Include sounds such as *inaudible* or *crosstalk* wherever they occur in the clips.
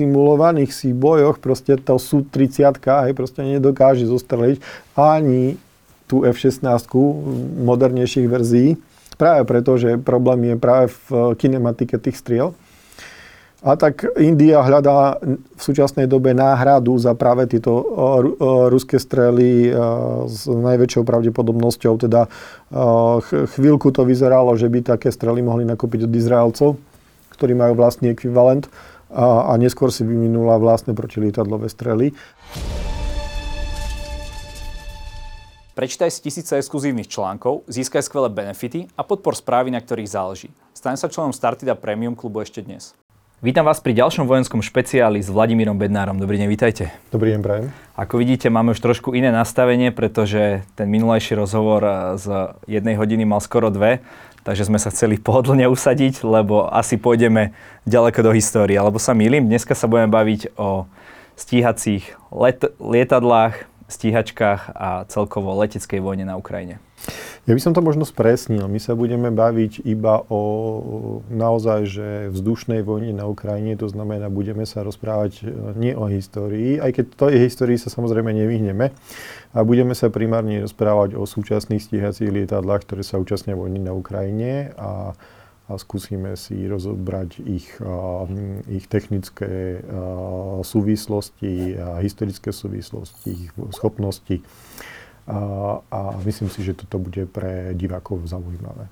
simulovaných si bojoch proste to sú 30 aj proste nedokáže zostreliť ani tú F-16 modernejších verzií. Práve preto, že problém je práve v kinematike tých striel. A tak India hľadá v súčasnej dobe náhradu za práve tieto ruské strely s najväčšou pravdepodobnosťou. Teda chvíľku to vyzeralo, že by také strely mohli nakúpiť od Izraelcov, ktorí majú vlastný ekvivalent a, a neskôr si vyminula vlastné protilietadlové strely. Prečítaj si tisíce exkluzívnych článkov, získaj skvelé benefity a podpor správy, na ktorých záleží. Staň sa členom Startida Premium klubu ešte dnes. Vítam vás pri ďalšom vojenskom špeciáli s Vladimírom Bednárom. Dobrý deň, vítajte. Dobrý deň, prajem. Ako vidíte, máme už trošku iné nastavenie, pretože ten minulejší rozhovor z jednej hodiny mal skoro dve, takže sme sa chceli pohodlne usadiť, lebo asi pôjdeme ďaleko do histórie. Alebo sa milím, dneska sa budeme baviť o stíhacích let- lietadlách, stíhačkách a celkovo leteckej vojne na Ukrajine. Ja by som to možno spresnil. My sa budeme baviť iba o naozaj, že vzdušnej vojne na Ukrajine, to znamená, budeme sa rozprávať e, nie o histórii, aj keď to je histórii sa samozrejme nevyhneme. A budeme sa primárne rozprávať o súčasných stíhacích lietadlách, ktoré sa účastnia vojny na Ukrajine a a skúsime si rozobrať ich, ich technické súvislosti historické súvislosti, ich schopnosti. A, a myslím si, že toto bude pre divákov zaujímavé.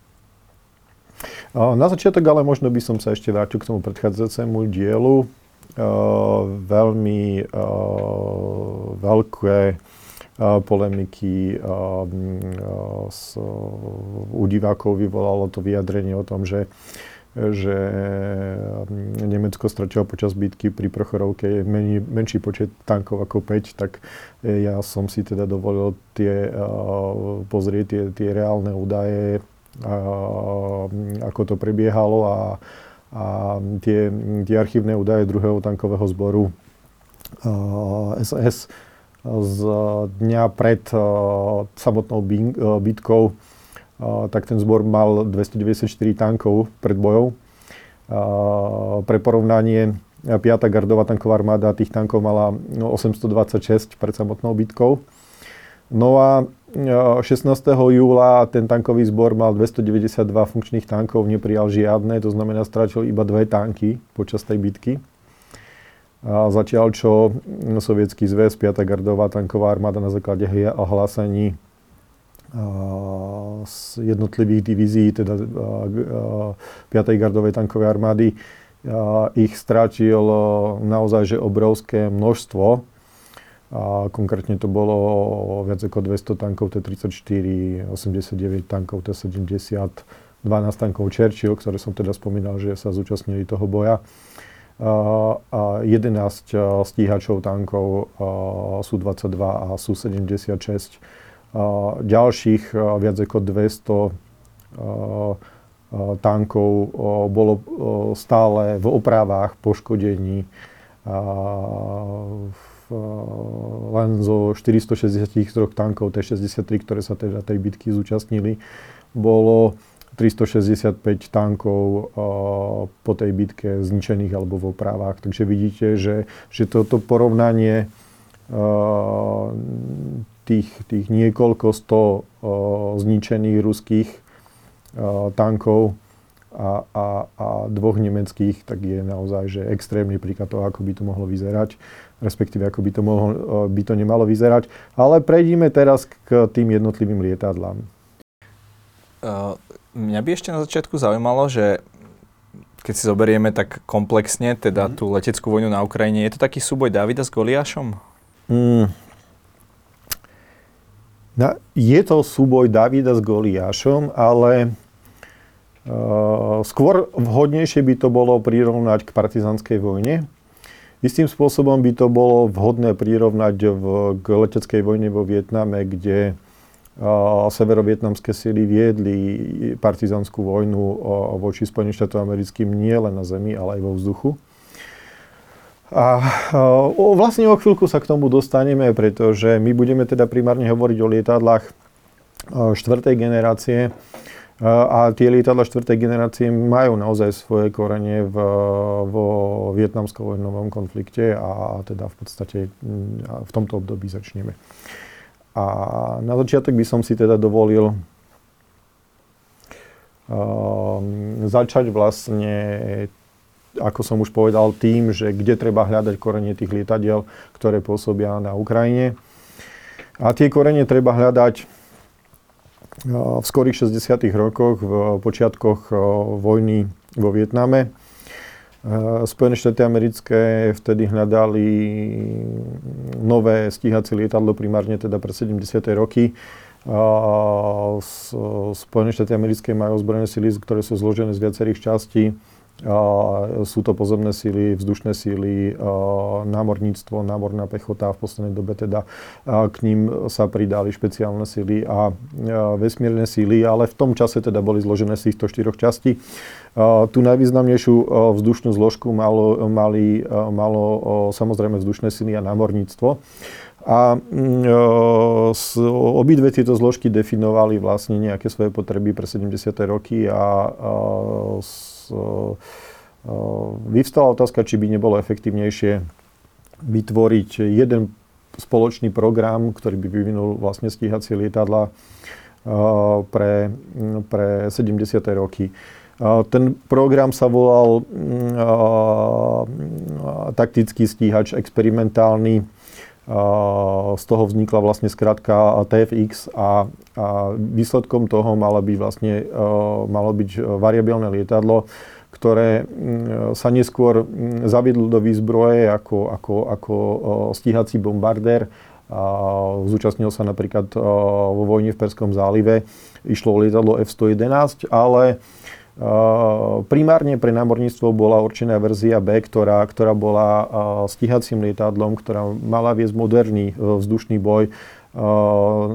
Na začiatok ale možno by som sa ešte vrátil k tomu predchádzajúcemu dielu. Veľmi veľké polemiky s, u divákov vyvolalo to vyjadrenie o tom, že že Nemecko stratilo počas bitky pri Prochorovke men, menší počet tankov ako 5, tak ja som si teda dovolil tie, pozrieť tie, tie reálne údaje, ako to prebiehalo a, a tie, tie archívne údaje druhého tankového zboru SS z dňa pred samotnou bitkou, tak ten zbor mal 294 tankov pred bojou. Pre porovnanie 5. gardová tanková armáda tých tankov mala 826 pred samotnou bitkou. No a 16. júla ten tankový zbor mal 292 funkčných tankov, neprijal žiadne, to znamená strátil iba dve tanky počas tej bitky. A zatiaľ čo sovietský zväz, 5. gardová tanková armáda na základe hlásení z jednotlivých divízií, teda 5. gardovej tankovej armády, ich strátil naozaj že obrovské množstvo. A konkrétne to bolo viac ako 200 tankov T-34, 89 tankov T-70, 12 tankov Churchill, ktoré som teda spomínal, že sa zúčastnili toho boja a 11 stíhačov tankov Sú-22 a Sú-76. Ďalších viac ako 200 tankov bolo stále v opravách, poškodení. Len zo 463 tankov T-63, ktoré sa teda tej bitky zúčastnili, bolo 365 tankov po tej bitke zničených alebo v opravách. Takže vidíte, že, že toto porovnanie tých, tých niekoľko sto zničených ruských tankov a, a, a dvoch nemeckých, tak je naozaj že extrémny príklad toho, ako by to mohlo vyzerať, respektíve ako by to, mohlo, by to nemalo vyzerať. Ale prejdime teraz k tým jednotlivým lietadlám. Uh, mňa by ešte na začiatku zaujímalo, že keď si zoberieme tak komplexne, teda mm. tú leteckú vojnu na Ukrajine, je to taký súboj Davida s Goliášom? Mm. No, je to súboj Davida s Goliášom, ale uh, skôr vhodnejšie by to bolo prirovnať k partizanskej vojne. Istým spôsobom by to bolo vhodné prirovnať v, k leteckej vojne vo Vietname, kde severovietnamské síly viedli partizanskú vojnu voči Spojeným štátom americkým nie na zemi, ale aj vo vzduchu. A o, vlastne o chvíľku sa k tomu dostaneme, pretože my budeme teda primárne hovoriť o lietadlách štvrtej generácie, A tie lietadla štvrtej generácie majú naozaj svoje korene v, vo vietnamsko-vojnovom konflikte a teda v podstate v tomto období začneme. A na začiatok by som si teda dovolil um, začať vlastne ako som už povedal, tým, že kde treba hľadať korene tých lietadiel, ktoré pôsobia na Ukrajine. A tie korene treba hľadať v skorých 60. rokoch, v počiatkoch vojny vo Vietname. Spojené štáty americké vtedy hľadali nové stíhacie lietadlo, primárne teda pre 70. roky. Spojené štáty americké majú ozbrojené sily, ktoré sú zložené z viacerých častí sú to pozemné síly, vzdušné síly, námorníctvo, námorná pechota v poslednej dobe teda k ním sa pridali špeciálne síly a vesmírne síly, ale v tom čase teda boli zložené z týchto štyroch častí. Tú najvýznamnejšiu vzdušnú zložku malo, mali, malo samozrejme vzdušné síly a námorníctvo. A mm, obidve tieto zložky definovali vlastne nejaké svoje potreby pre 70. roky a, a vyvstala otázka, či by nebolo efektívnejšie vytvoriť jeden spoločný program, ktorý by vyvinul vlastne stíhacie lietadla pre, pre 70. roky. Ten program sa volal taktický stíhač experimentálny. Z toho vznikla vlastne skratka TFX a, a výsledkom toho malo byť vlastne malo byť variabilné lietadlo, ktoré mm, sa neskôr zaviedlo do výzbroje ako, ako, ako stíhací bombardér. Zúčastnil sa napríklad vo vojne v Perskom zálive. Išlo o lietadlo F-111, ale primárne pre námorníctvo bola určená verzia B, ktorá, ktorá bola stíhacím lietadlom, ktorá mala viesť moderný e, vzdušný boj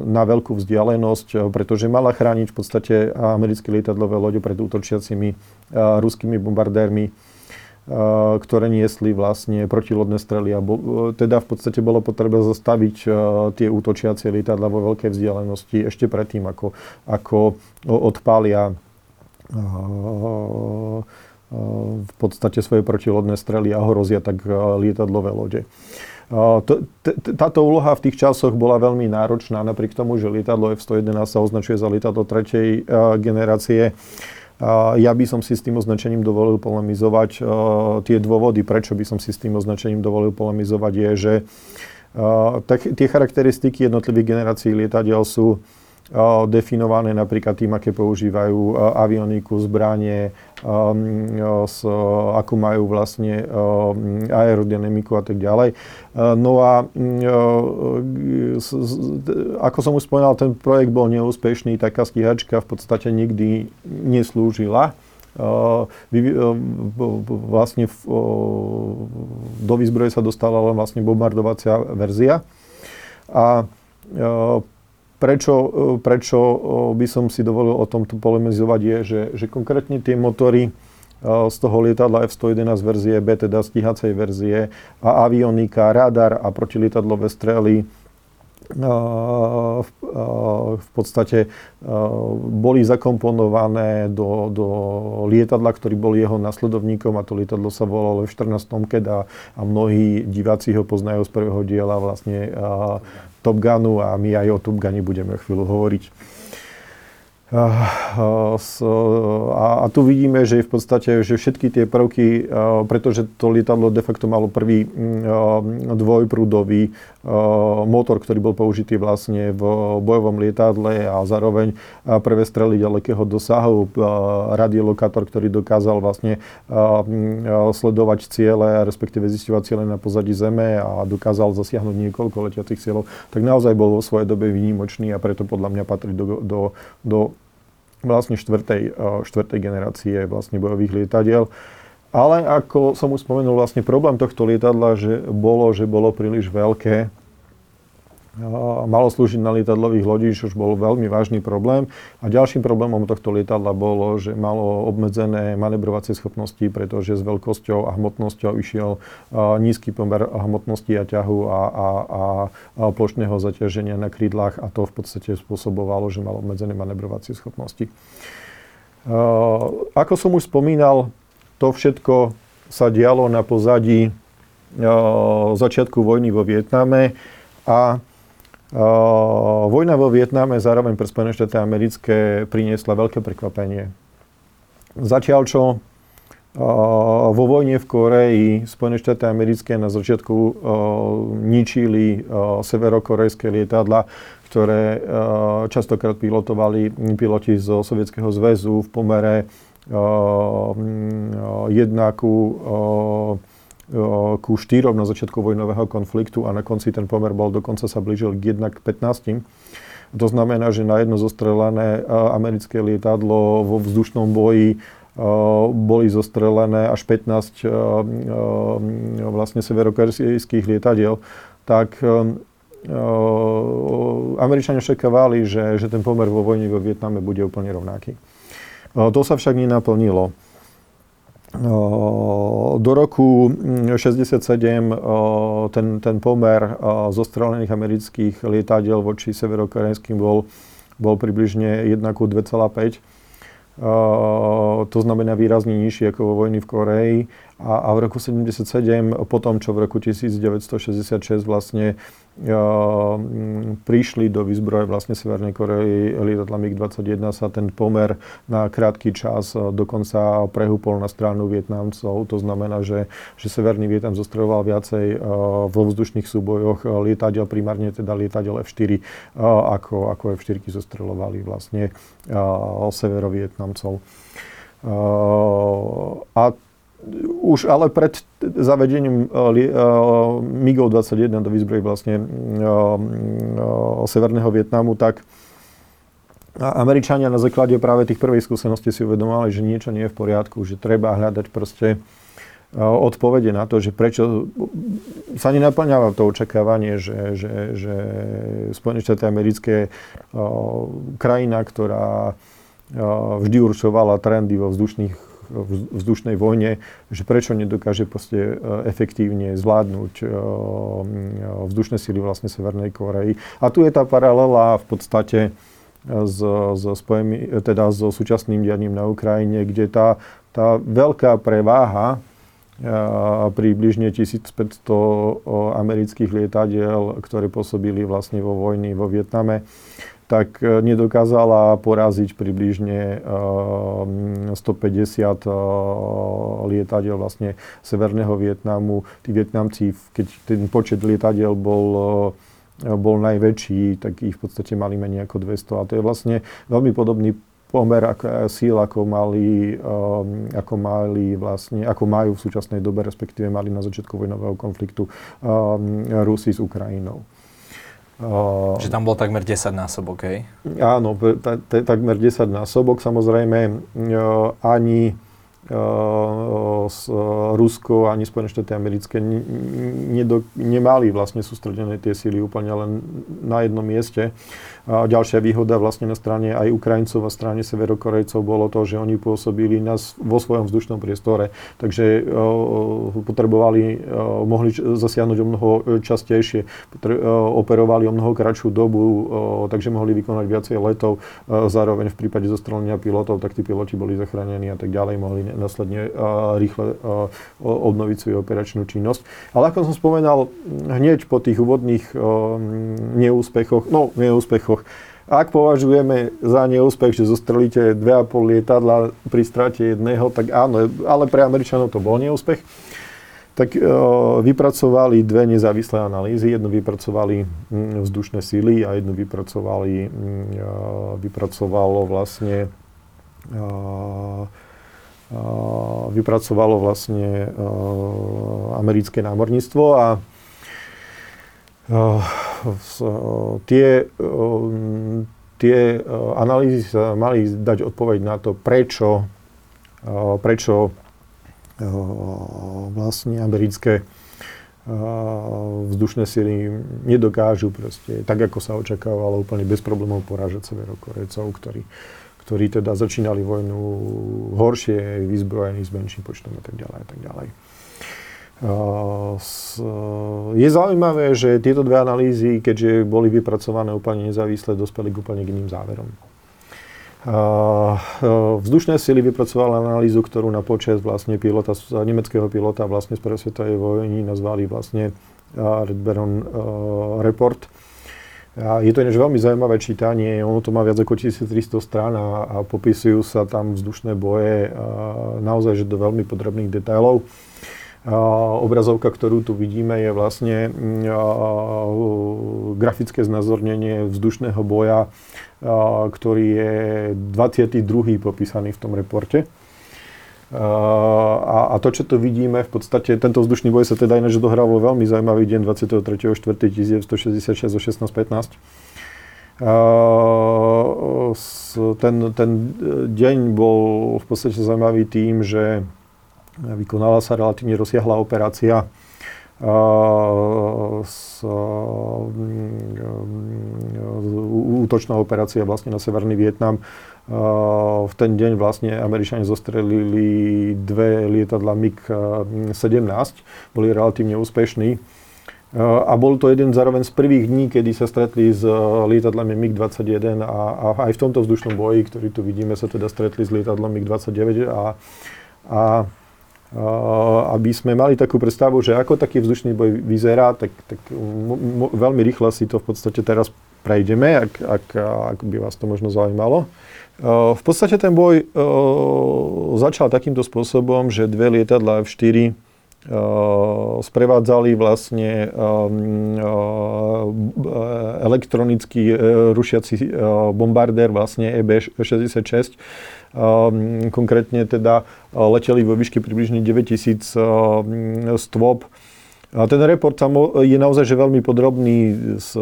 na veľkú vzdialenosť, pretože mala chrániť v podstate americké lietadlové lode pred útočiacimi ruskými bombardérmi, ktoré niesli vlastne protilodné strely. A teda v podstate bolo potreba zastaviť tie útočiacie lietadla vo veľkej vzdialenosti ešte predtým, ako, ako odpália v podstate svoje protilodné strely a hrozia tak lietadlové lode. Táto úloha v tých časoch bola veľmi náročná, napriek tomu, že lietadlo F-111 sa označuje za lietadlo tretej generácie. Ja by som si s tým označením dovolil polemizovať. Tie dôvody, prečo by som si s tým označením dovolil polemizovať, je, že tie charakteristiky jednotlivých generácií lietadiel sú definované napríklad tým, aké používajú avioniku, zbranie, ako majú vlastne aerodynamiku a tak ďalej. No a ako som už spomínal, ten projekt bol neúspešný, taká stíhačka v podstate nikdy neslúžila vlastne do výzbroje sa dostala len vlastne bombardovacia verzia. A prečo, e, prečo e, by som si dovolil o tomto polemizovať je, že, že konkrétne tie motory e, z toho lietadla F-111 verzie B, teda stíhacej verzie a avionika, radar a protilietadlové strely v, v podstate boli zakomponované do, do lietadla, ktorý bol jeho nasledovníkom a to lietadlo sa volalo F-14 Tomcat a, a mnohí diváci ho poznajú z prvého diela vlastne Top Gunu a my aj o Top Gune budeme chvíľu hovoriť. A, a tu vidíme, že v podstate že všetky tie prvky, pretože to lietadlo de facto malo prvý dvojprúdový motor, ktorý bol použitý vlastne v bojovom lietadle a zároveň prvé strely ďalekého dosahu, radiolokátor, ktorý dokázal vlastne sledovať ciele, respektíve zisťovať ciele na pozadí Zeme a dokázal zasiahnuť niekoľko letiacich cieľov, tak naozaj bol vo svojej dobe výnimočný a preto podľa mňa patrí do, do, do vlastne štvrtej, štvrtej generácie vlastne bojových lietadiel. Ale ako som už spomenul, vlastne problém tohto lietadla že bolo, že bolo príliš veľké malo slúžiť na lietadlových lodí, čo už bol veľmi vážny problém. A ďalším problémom tohto lietadla bolo, že malo obmedzené manevrovacie schopnosti, pretože s veľkosťou a hmotnosťou išiel nízky pomer hmotnosti a ťahu a, a, a, plošného zaťaženia na krídlach a to v podstate spôsobovalo, že malo obmedzené manevrovacie schopnosti. Ako som už spomínal, to všetko sa dialo na pozadí začiatku vojny vo Vietname a vojna vo Vietname zároveň pre Spojené štáty americké priniesla veľké prekvapenie. Zatiaľ čo vo vojne v Koreji Spojené štáty americké na začiatku ničili severokorejské lietadla, ktoré častokrát pilotovali piloti zo Sovietskeho zväzu v pomere jedna ku, ku štyrom na začiatku vojnového konfliktu a na konci ten pomer bol dokonca sa blížil k 1 k 15. To znamená, že na jedno zostrelené americké lietadlo vo vzdušnom boji boli zostrelené až 15 vlastne severokorejských lietadiel, tak Američania očakávali, že, že ten pomer vo vojne vo Vietname bude úplne rovnaký. To sa však nenaplnilo. Do roku 67 ten, ten pomer zostrelených amerických lietadiel voči severokorejským bol, bol približne 1 2,5 to znamená výrazne nižšie ako vo vojny v Koreji. A, a v roku 77, potom čo v roku 1966 vlastne prišli do výzbroje vlastne Severnej Korei lietadla MiG-21 sa ten pomer na krátky čas dokonca prehúpol na stranu Vietnamcov. To znamená, že, že Severný Vietnam zostrojoval viacej uh, vo vzdušných súbojoch lietadiel, primárne teda lietadiel F-4, uh, ako, ako F-4 zostrelovali vlastne severovietnamcov. A už ale pred zavedením uh, uh, MiGov-21 do výzbroji vlastne Severného Vietnamu, tak Američania na základe práve tých prvých skúseností si uvedomovali, že niečo nie je v poriadku, že treba hľadať proste odpovede na to, že prečo sa nenaplňava to očakávanie, že, že, že Spojené štáty americké krajina, ktorá vždy určovala trendy vo vzdušných vzdušnej vojne, že prečo nedokáže proste e, efektívne zvládnuť e, vzdušné síly vlastne Severnej Koreji. A tu je tá paralela v podstate s, s spojemi, teda so súčasným dianím na Ukrajine, kde tá, tá veľká preváha e, približne 1500 amerických lietadiel, ktoré pôsobili vlastne vo vojni vo Vietname, tak e, nedokázala poraziť približne 150 e, e, lietadiel vlastne Severného Vietnamu. Tí Vietnamci, keď ten počet lietadiel bol bol najväčší, tak ich v podstate mali menej ako 200. A to je vlastne veľmi podobný pomer ako, síl, ako mali, um, ako mali vlastne, ako majú v súčasnej dobe, respektíve mali na začiatku vojnového konfliktu um, Rusi s Ukrajinou. Uh, Že tam bol takmer 10 násobok, hej? Áno, takmer 10 násobok. Samozrejme, uh, ani uh, Rusko, ani Spojené štáty americké nemali vlastne sústredené tie síly úplne len na jednom mieste. A ďalšia výhoda vlastne na strane aj Ukrajincov a strane Severokorejcov bolo to, že oni pôsobili nás vo svojom vzdušnom priestore, takže uh, potrebovali, uh, mohli zasiahnuť o mnoho častejšie, operovali o mnoho kratšiu dobu, takže mohli vykonať viacej letov. Zároveň v prípade zostrelenia pilotov, tak tí piloti boli zachránení a tak ďalej, mohli následne rýchle obnoviť svoju operačnú činnosť. Ale ako som spomenal, hneď po tých úvodných neúspechoch, no neúspechoch, úspechoch. Ak považujeme za neúspech, že zostrelíte 2,5 lietadla pri strate jedného, tak áno, ale pre Američanov to bol neúspech. Tak e, vypracovali dve nezávislé analýzy. Jednu vypracovali mm, vzdušné síly a jednu vypracovali, mm, e, vypracovalo vlastne e, e vypracovalo vlastne americké námorníctvo a tie, tie analýzy sa mali dať odpoveď na to, prečo, prečo vlastne americké vzdušné sily nedokážu proste, tak ako sa očakávalo, úplne bez problémov porážať severokorejcov, ktorí, ktorí teda začínali vojnu horšie, vyzbrojení s menším počtom a tak ďalej a tak ďalej. Je zaujímavé, že tieto dve analýzy, keďže boli vypracované úplne nezávisle, dospeli k úplne iným záverom. Vzdušné sily vypracovala analýzu, ktorú na počet vlastne pilota, nemeckého pilota vlastne z prvej svetovej vojny nazvali vlastne Red Baron Report. A je to ináč veľmi zaujímavé čítanie, ono to má viac ako 1300 strán a, a popisujú sa tam vzdušné boje naozaj že do veľmi podrobných detailov. Obrazovka, ktorú tu vidíme, je vlastne grafické znázornenie vzdušného boja, ktorý je 22. popísaný v tom reporte. A, a to, čo tu vidíme, v podstate tento vzdušný boj sa teda ináč dohral vo veľmi zaujímavý deň 23.4.1966 o 16.15. Ten, ten deň bol v podstate zaujímavý tým, že Vykonala sa relatívne rozsiahla operácia s, útočná operácia vlastne na Severný Vietnam. V ten deň vlastne Američania zostrelili dve lietadla MiG-17, boli relatívne úspešní. A bol to jeden zároveň z prvých dní, kedy sa stretli s lietadlami MiG-21 a, a aj v tomto vzdušnom boji, ktorý tu vidíme, sa teda stretli s lietadlom MiG-29 a, a aby sme mali takú predstavu, že ako taký vzdušný boj vyzerá, tak, tak m- m- veľmi rýchlo si to v podstate teraz prejdeme, ak, ak, ak by vás to možno zaujímalo. V podstate ten boj začal takýmto spôsobom, že dve lietadla F-4 sprevádzali vlastne elektronický rušiaci bombardér vlastne EB-66 Ehm, konkrétne teda eh, leteli vo výške približne 9000 ehm, stôp. A ten report je naozaj že veľmi podrobný, s,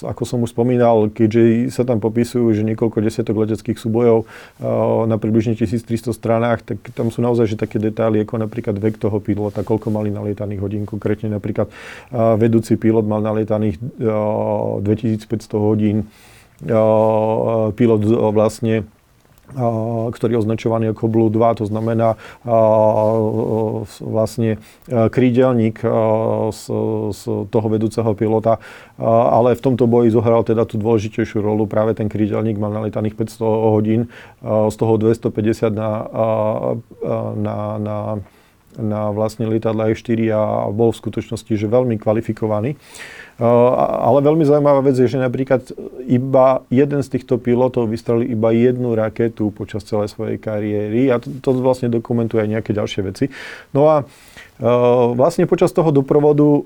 ako som už spomínal, keďže sa tam popisujú, že niekoľko desiatok leteckých súbojov na približne 1300 stranách, tak tam sú naozaj že také detaily, ako napríklad vek toho pilota, koľko mali nalietaných hodín. Konkrétne napríklad vedúci pilot mal nalietaných 2500 hodín. Pilot vlastne ktorý je označovaný ako Blue 2, to znamená vlastne krídelník z, z toho vedúceho pilota, ale v tomto boji zohral teda tú dôležitejšiu rolu. Práve ten krídelník mal nalietaných 500 hodín, z toho 250 na, na, na na vlastne lietadla E4 a bol v skutočnosti že veľmi kvalifikovaný. Ale veľmi zaujímavá vec je, že napríklad iba jeden z týchto pilotov vystrelil iba jednu raketu počas celej svojej kariéry a to, to vlastne dokumentuje aj nejaké ďalšie veci. No a Vlastne počas toho doprovodu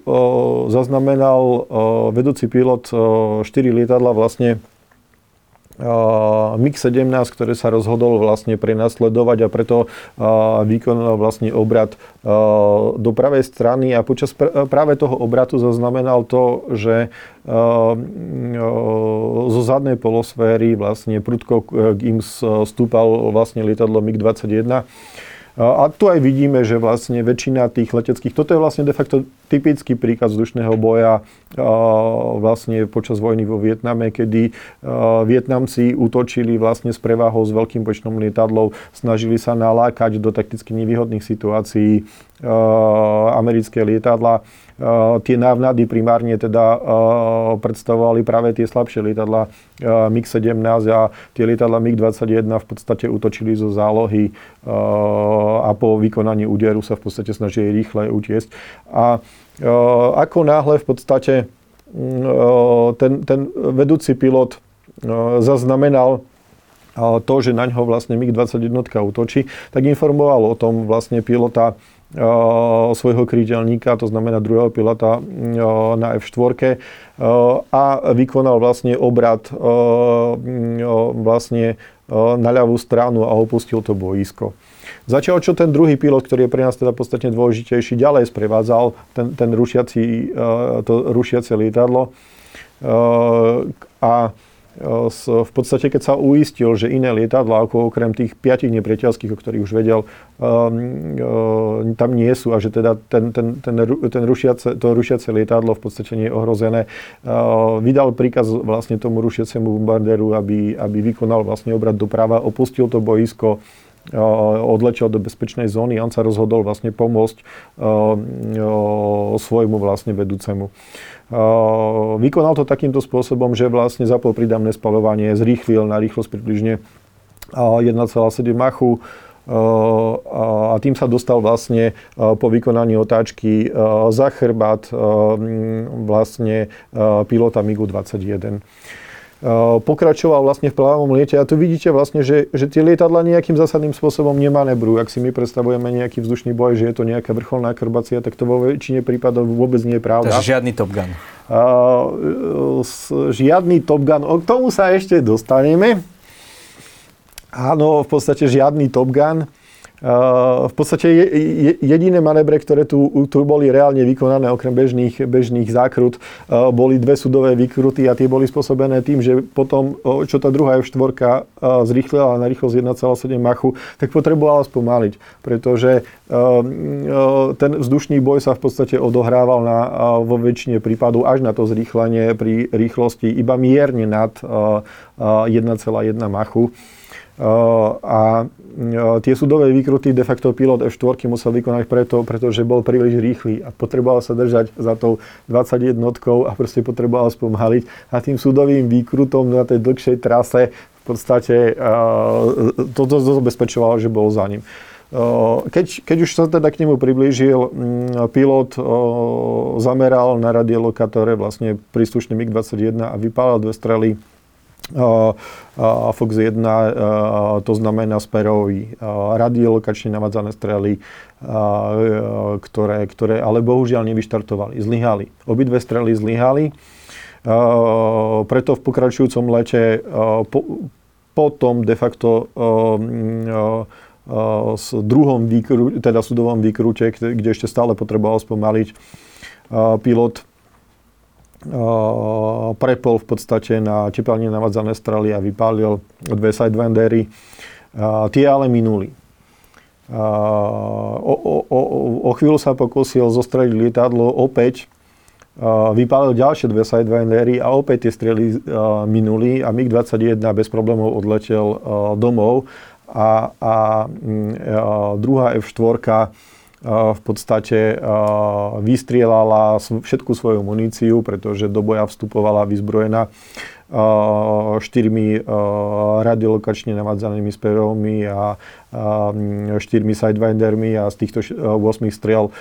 zaznamenal vedúci pilot 4 lietadla vlastne MiG-17, ktoré sa rozhodol vlastne prenasledovať a preto vykonal vlastne obrad do pravej strany a počas práve toho obratu zaznamenal to, že zo zadnej polosféry vlastne prudko k im stúpal vlastne lietadlo MiG-21 a tu aj vidíme, že vlastne väčšina tých leteckých, toto je vlastne de facto typický príkaz vzdušného boja vlastne počas vojny vo Vietname, kedy Vietnamci útočili vlastne s prevahou s veľkým počtom lietadlov, snažili sa nalákať do takticky nevýhodných situácií americké lietadla tie návnady primárne teda uh, predstavovali práve tie slabšie lietadla uh, MiG-17 a tie lietadla MiG-21 v podstate útočili zo zálohy a po vykonaní úderu sa v podstate snažili rýchle utiesť. A ako náhle v podstate mm, ten, ten vedúci pilot zaznamenal to, že na ňo vlastne MiG-21 útočí, tak informoval o tom vlastne pilota svojho krídelníka, to znamená druhého pilota na F4 a vykonal vlastne obrad vlastne na ľavú stranu a opustil to boisko. Začal, čo ten druhý pilot, ktorý je pre nás teda podstatne dôležitejší, ďalej sprevádzal ten, ten rušiaci, to rušiace lietadlo a v podstate, keď sa uistil, že iné lietadla, ako okrem tých piatich nepriateľských, o ktorých už vedel, um, tam nie sú a že teda ten, ten, ten, ten rušiace, to rušiace lietadlo v podstate nie je ohrozené, vydal príkaz vlastne tomu rušiacemu bombardéru, aby, aby vykonal vlastne obrad doprava, opustil to boisko, odletel do bezpečnej zóny. On sa rozhodol vlastne pomôcť svojmu vlastne vedúcemu. Vykonal to takýmto spôsobom, že vlastne zapol prídavné spalovanie, zrýchlil na rýchlosť približne 1,7 machu a tým sa dostal vlastne po vykonaní otáčky za chrbát vlastne pilota MIGu 21 pokračoval vlastne v plavom liete a tu vidíte vlastne, že, že tie lietadla nejakým zásadným spôsobom nemanebrujú. Ak si my predstavujeme nejaký vzdušný boj, že je to nejaká vrcholná akrobácia, tak to vo väčšine prípadov vôbec nie je pravda. Takže žiadny Top Gun. Uh, žiadny Top Gun. O, k tomu sa ešte dostaneme. Áno, v podstate žiadny Top Gun. Uh, v podstate je, je, jediné manébre, ktoré tu, tu boli reálne vykonané, okrem bežných, bežných zákrut, uh, boli dve sudové vykruty a tie boli spôsobené tým, že potom, uh, čo tá druhá F4 zrýchlila na rýchlosť 1,7 machu, tak potrebovala spomaliť, pretože ten vzdušný boj sa v podstate odohrával na, vo väčšine prípadov až na to zrýchlenie pri rýchlosti iba mierne nad 1,1 machu. A tie súdové výkruty de facto pilot F4 musel vykonať preto, pretože bol príliš rýchly a potreboval sa držať za tou 21 a proste potreboval spomaliť. A tým súdovým výkrutom na tej dlhšej trase v podstate toto zabezpečovalo, že bol za ním. Keď, keď už sa teda k nemu priblížil, pilot zameral na radiolokátore vlastne príslušný MiG-21 a vypálil dve strely Fox 1, to znamená sperový, radiolokačne navádzané strely, ktoré, ktoré ale bohužiaľ nevyštartovali, zlyhali. Obidve strely zlyhali, preto v pokračujúcom lete po, potom de facto s druhom výkru, teda súdovom výkrute, kde ešte stále potreboval spomaliť pilot prepol v podstate na tepelne navádzané strely a vypálil dve sidewandery. Tie ale minuli. O, o, o, o chvíľu sa pokusil zostreliť lietadlo opäť, vypálil ďalšie dve sidewandery a opäť tie strely minuli a MiG-21 bez problémov odletel domov a, a, a druhá F4 v podstate vystrielala všetku svoju muníciu, pretože do boja vstupovala vyzbrojená štyrmi radiolokačne navádzenými sperovmi a štyrmi sidewindermi a z týchto 8 strel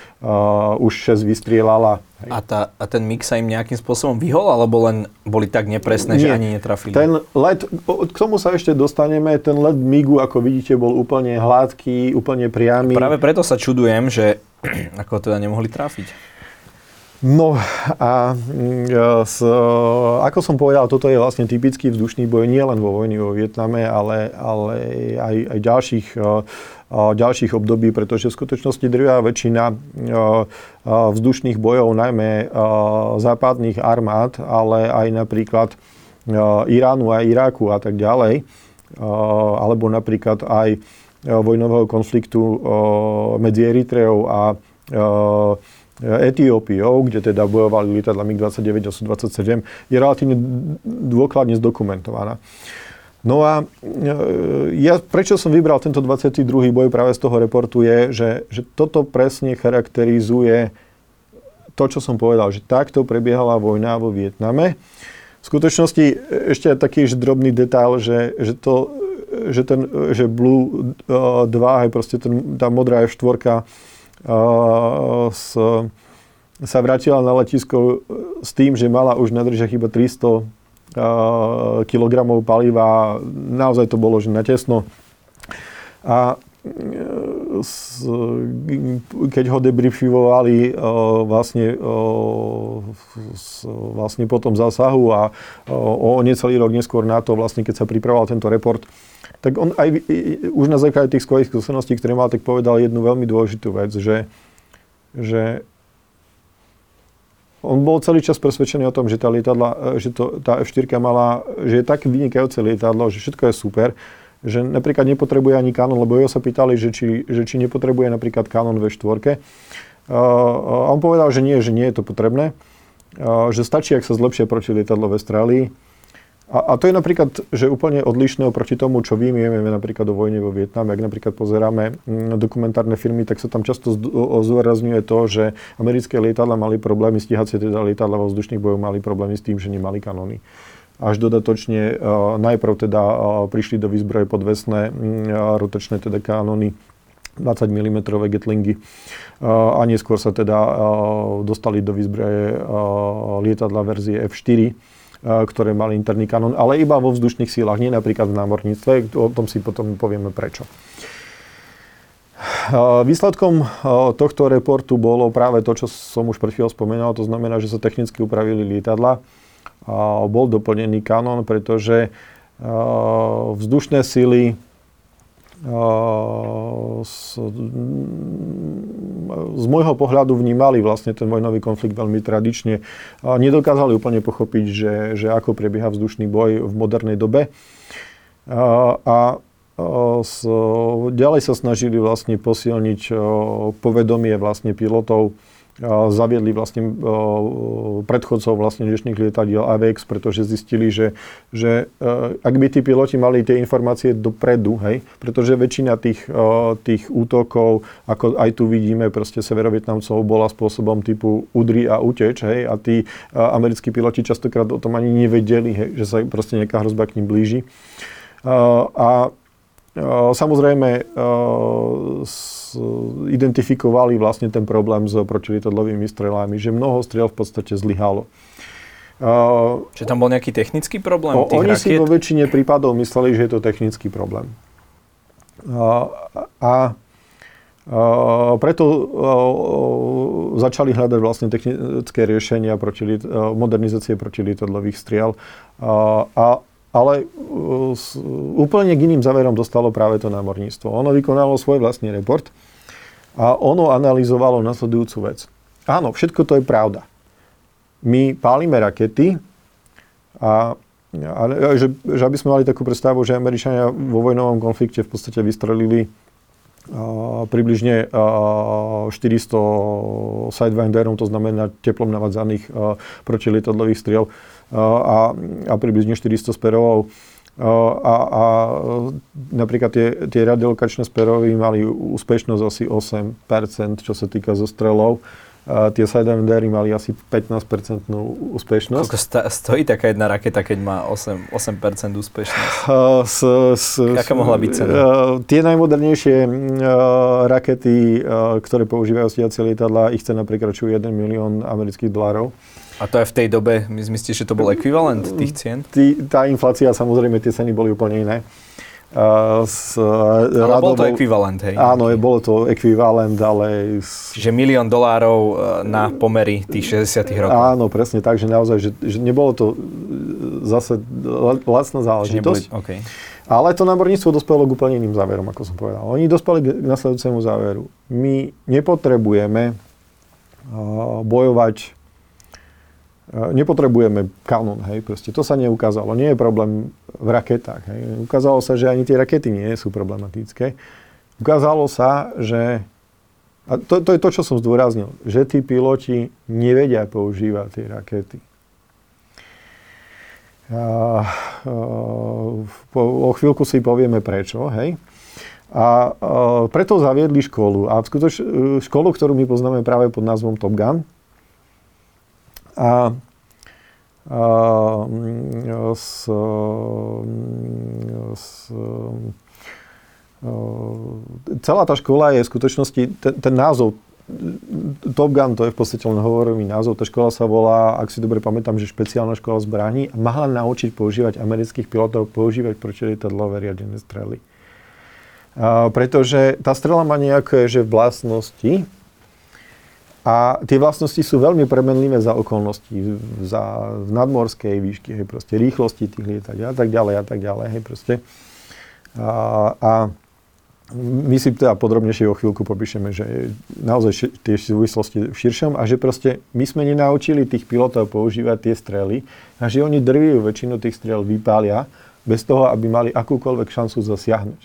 už 6 vystrielala. A, tá, a ten mix sa im nejakým spôsobom vyhol, alebo len boli tak nepresné, Nie. že ani netrafili? Ten let, k tomu sa ešte dostaneme, ten let MIGu, ako vidíte, bol úplne hladký, úplne priamy. Práve preto sa čudujem, že *clears throat* ako teda nemohli trafiť. No a mm, s, ako som povedal, toto je vlastne typický vzdušný boj nie len vo vojni vo Vietname, ale, ale aj, aj ďalších, ďalších období, pretože v skutočnosti drvia väčšina vzdušných bojov, najmä západných armád, ale aj napríklad Iránu a Iráku a tak ďalej, alebo napríklad aj vojnového konfliktu medzi Eritreou a Etiópiou, kde teda bojovali lietadla MiG-29 a Su-27, je relatívne dôkladne zdokumentovaná. No a e, ja, prečo som vybral tento 22. boj práve z toho reportu je, že, že toto presne charakterizuje to, čo som povedal, že takto prebiehala vojna vo Vietname. V skutočnosti ešte taký drobný detail, že, že, to, že, ten, že Blue 2, aj proste ten, tá modrá F4 s, sa vrátila na letisko s tým, že mala už na držiach iba 300 kg paliva. Naozaj to bolo že natesno. A keď ho debriefovali vlastne, vlastne po tom zásahu a o necelý rok neskôr na to, vlastne keď sa pripravoval tento report, tak on aj už na základe tých skvelých skúseností, ktoré mal, tak povedal jednu veľmi dôležitú vec, že, že on bol celý čas presvedčený o tom, že tá lietadla, že to, tá F4 mala, že je tak vynikajúce lietadlo, že všetko je super, že napríklad nepotrebuje ani Canon, lebo jeho sa pýtali, že či, že či nepotrebuje napríklad Canon V4. Uh, on povedal, že nie, že nie je to potrebné, že stačí, ak sa zlepšia proti lietadlo v Austrálii A, a to je napríklad, že úplne odlišné oproti tomu, čo vymieme napríklad o vojne vo Vietname. Ak napríklad pozeráme mm, dokumentárne filmy, tak sa tam často zdôrazňuje to, že americké lietadla mali problémy, stíhacie teda lietadla vo vzdušných bojoch mali problémy s tým, že nemali kanóny až dodatočne uh, najprv teda uh, prišli do výzbroje podvesné uh, rotačné teda kanóny 20 mm Gatlingy a neskôr sa teda dostali do výzbroje lietadla verzie F4 ktoré mali interný kanón, ale iba vo vzdušných sílach, nie napríklad v námorníctve. O tom si potom povieme prečo. Výsledkom tohto reportu bolo práve to, čo som už pred chvíľou spomenul, to znamená, že sa technicky upravili lietadla. Bol doplnený kanón, pretože vzdušné síly z, z môjho pohľadu vnímali vlastne ten vojnový konflikt veľmi tradične. Nedokázali úplne pochopiť, že, že ako prebieha vzdušný boj v modernej dobe. A, s, ďalej sa snažili vlastne posilniť povedomie vlastne pilotov zaviedli vlastne predchodcov vlastne dnešných lietadiel AVX, pretože zistili, že, že e, ak by tí piloti mali tie informácie dopredu, hej, pretože väčšina tých, tých útokov, ako aj tu vidíme, proste severovietnamcov bola spôsobom typu udri a uteč, hej, a tí americkí piloti častokrát o tom ani nevedeli, hej, že sa proste nejaká hrozba k ním blíži. A Samozrejme, identifikovali vlastne ten problém s protilietadlovými strelami, že mnoho striel v podstate zlyhalo. Čiže tam bol nejaký technický problém? O, oni rakiet? si vo väčšine prípadov mysleli, že je to technický problém. A uh, preto začali hľadať vlastne technické riešenia proti, modernizácie protilietadlových striel. A ale uh, s, úplne k iným záverom dostalo práve to námorníctvo. Ono vykonalo svoj vlastný report a ono analyzovalo nasledujúcu vec. Áno, všetko to je pravda. My pálime rakety a, a že, že aby sme mali takú predstavu, že Američania vo vojnovom konflikte v podstate vystrelili približne a, 400 sidewinderov, to znamená teplom navádzaných protilietadlových striel a, a približne 400 sperovov. A, a napríklad tie, tie radiolokačné sperovy mali úspešnosť asi 8%, čo sa týka zostrelov. A tie Sidewinder mali asi 15% úspešnosť. Koľko sta- stojí taká jedna raketa, keď má 8, 8% úspešnosť? Uh, s, s, Aká mohla byť cena? Uh, tie najmodernejšie uh, rakety, uh, ktoré používajú stiacie lietadla, ich cena prekračuje 1 milión amerických dolárov. A to aj v tej dobe, my myslíte, že to bol ekvivalent tých cien? Tí, tá inflácia, samozrejme, tie ceny boli úplne iné. S, ale bol to ekvivalent, hej? Áno, okay. bolo to ekvivalent, ale... S... Čiže milión dolárov na pomery tých 60 rokov. Áno, presne tak, že naozaj, že, že nebolo to zase lacná záležitosť. Neboli, okay. Ale to námorníctvo dospelo k úplne iným záverom, ako som povedal. Oni dospeli k nasledujúcemu záveru. My nepotrebujeme uh, bojovať nepotrebujeme kanón, hej, proste to sa neukázalo. Nie je problém v raketách, hej. Ukázalo sa, že ani tie rakety nie sú problematické. Ukázalo sa, že a to, to je to, čo som zdôraznil, že tí piloti nevedia používať tie rakety. A, a, po, o chvíľku si povieme prečo, hej. A, a preto zaviedli školu. A skutoč, školu, ktorú my poznáme práve pod názvom Top Gun, a, a s, s, celá tá škola je v skutočnosti, ten, ten názov Top Gun, to je v podstate len hovorový názov. Tá škola sa volá, ak si dobre pamätám, že špeciálna škola zbraní a mala naučiť používať amerických pilotov, používať protilietadlové riadené strely. A, pretože tá strela má nejaké že vlastnosti, a tie vlastnosti sú veľmi premenlivé za okolností, za nadmorskej výšky, hej, proste rýchlosti tých lietadiel a tak ďalej a tak ďalej, hej, proste. A, a my si teda podrobnejšie o chvíľku popíšeme, že naozaj tie súvislosti v širšom a že proste my sme nenaučili tých pilotov používať tie strely a že oni drvivú väčšinu tých strel vypália bez toho, aby mali akúkoľvek šancu zasiahnuť.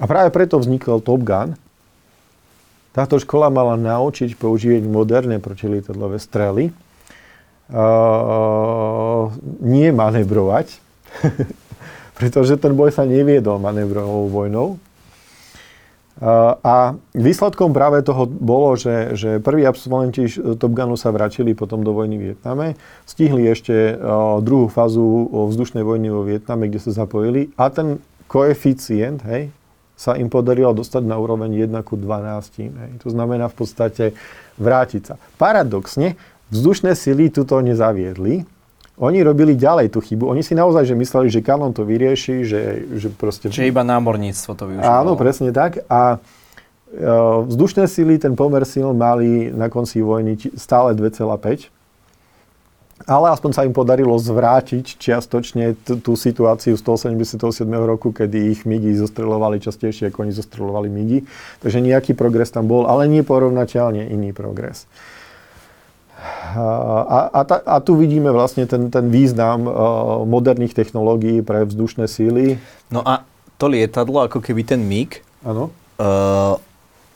A práve preto vznikol Top Gun, táto škola mala naučiť používať moderné protilietadlové strely uh, nie manevrovať, *laughs* pretože ten boj sa neviedol manevrovou vojnou. Uh, a výsledkom práve toho bolo, že, že prví absolventi Top Gunu sa vrátili potom do vojny v Vietname, stihli ešte uh, druhú fázu vzdušnej vojny vo Vietname, kde sa zapojili a ten koeficient, hej, sa im podarilo dostať na úroveň 1 ku 12. Hej. To znamená v podstate vrátiť sa. Paradoxne, vzdušné sily tuto nezaviedli. Oni robili ďalej tú chybu. Oni si naozaj že mysleli, že kanon to vyrieši, že, že proste... Čiže iba námorníctvo to využívalo. Áno, presne tak. A e, vzdušné sily, ten pomer sil mali na konci vojny stále 2,5 ale aspoň sa im podarilo zvrátiť čiastočne t- tú situáciu z 187. roku, kedy ich MIGI zostrelovali častejšie, ako oni zostrelovali MIGI. Takže nejaký progres tam bol, ale neporovnateľne iný progres. A, a, ta, a tu vidíme vlastne ten, ten význam uh, moderných technológií pre vzdušné síly. No a to lietadlo, ako keby ten MIG, Áno. Uh,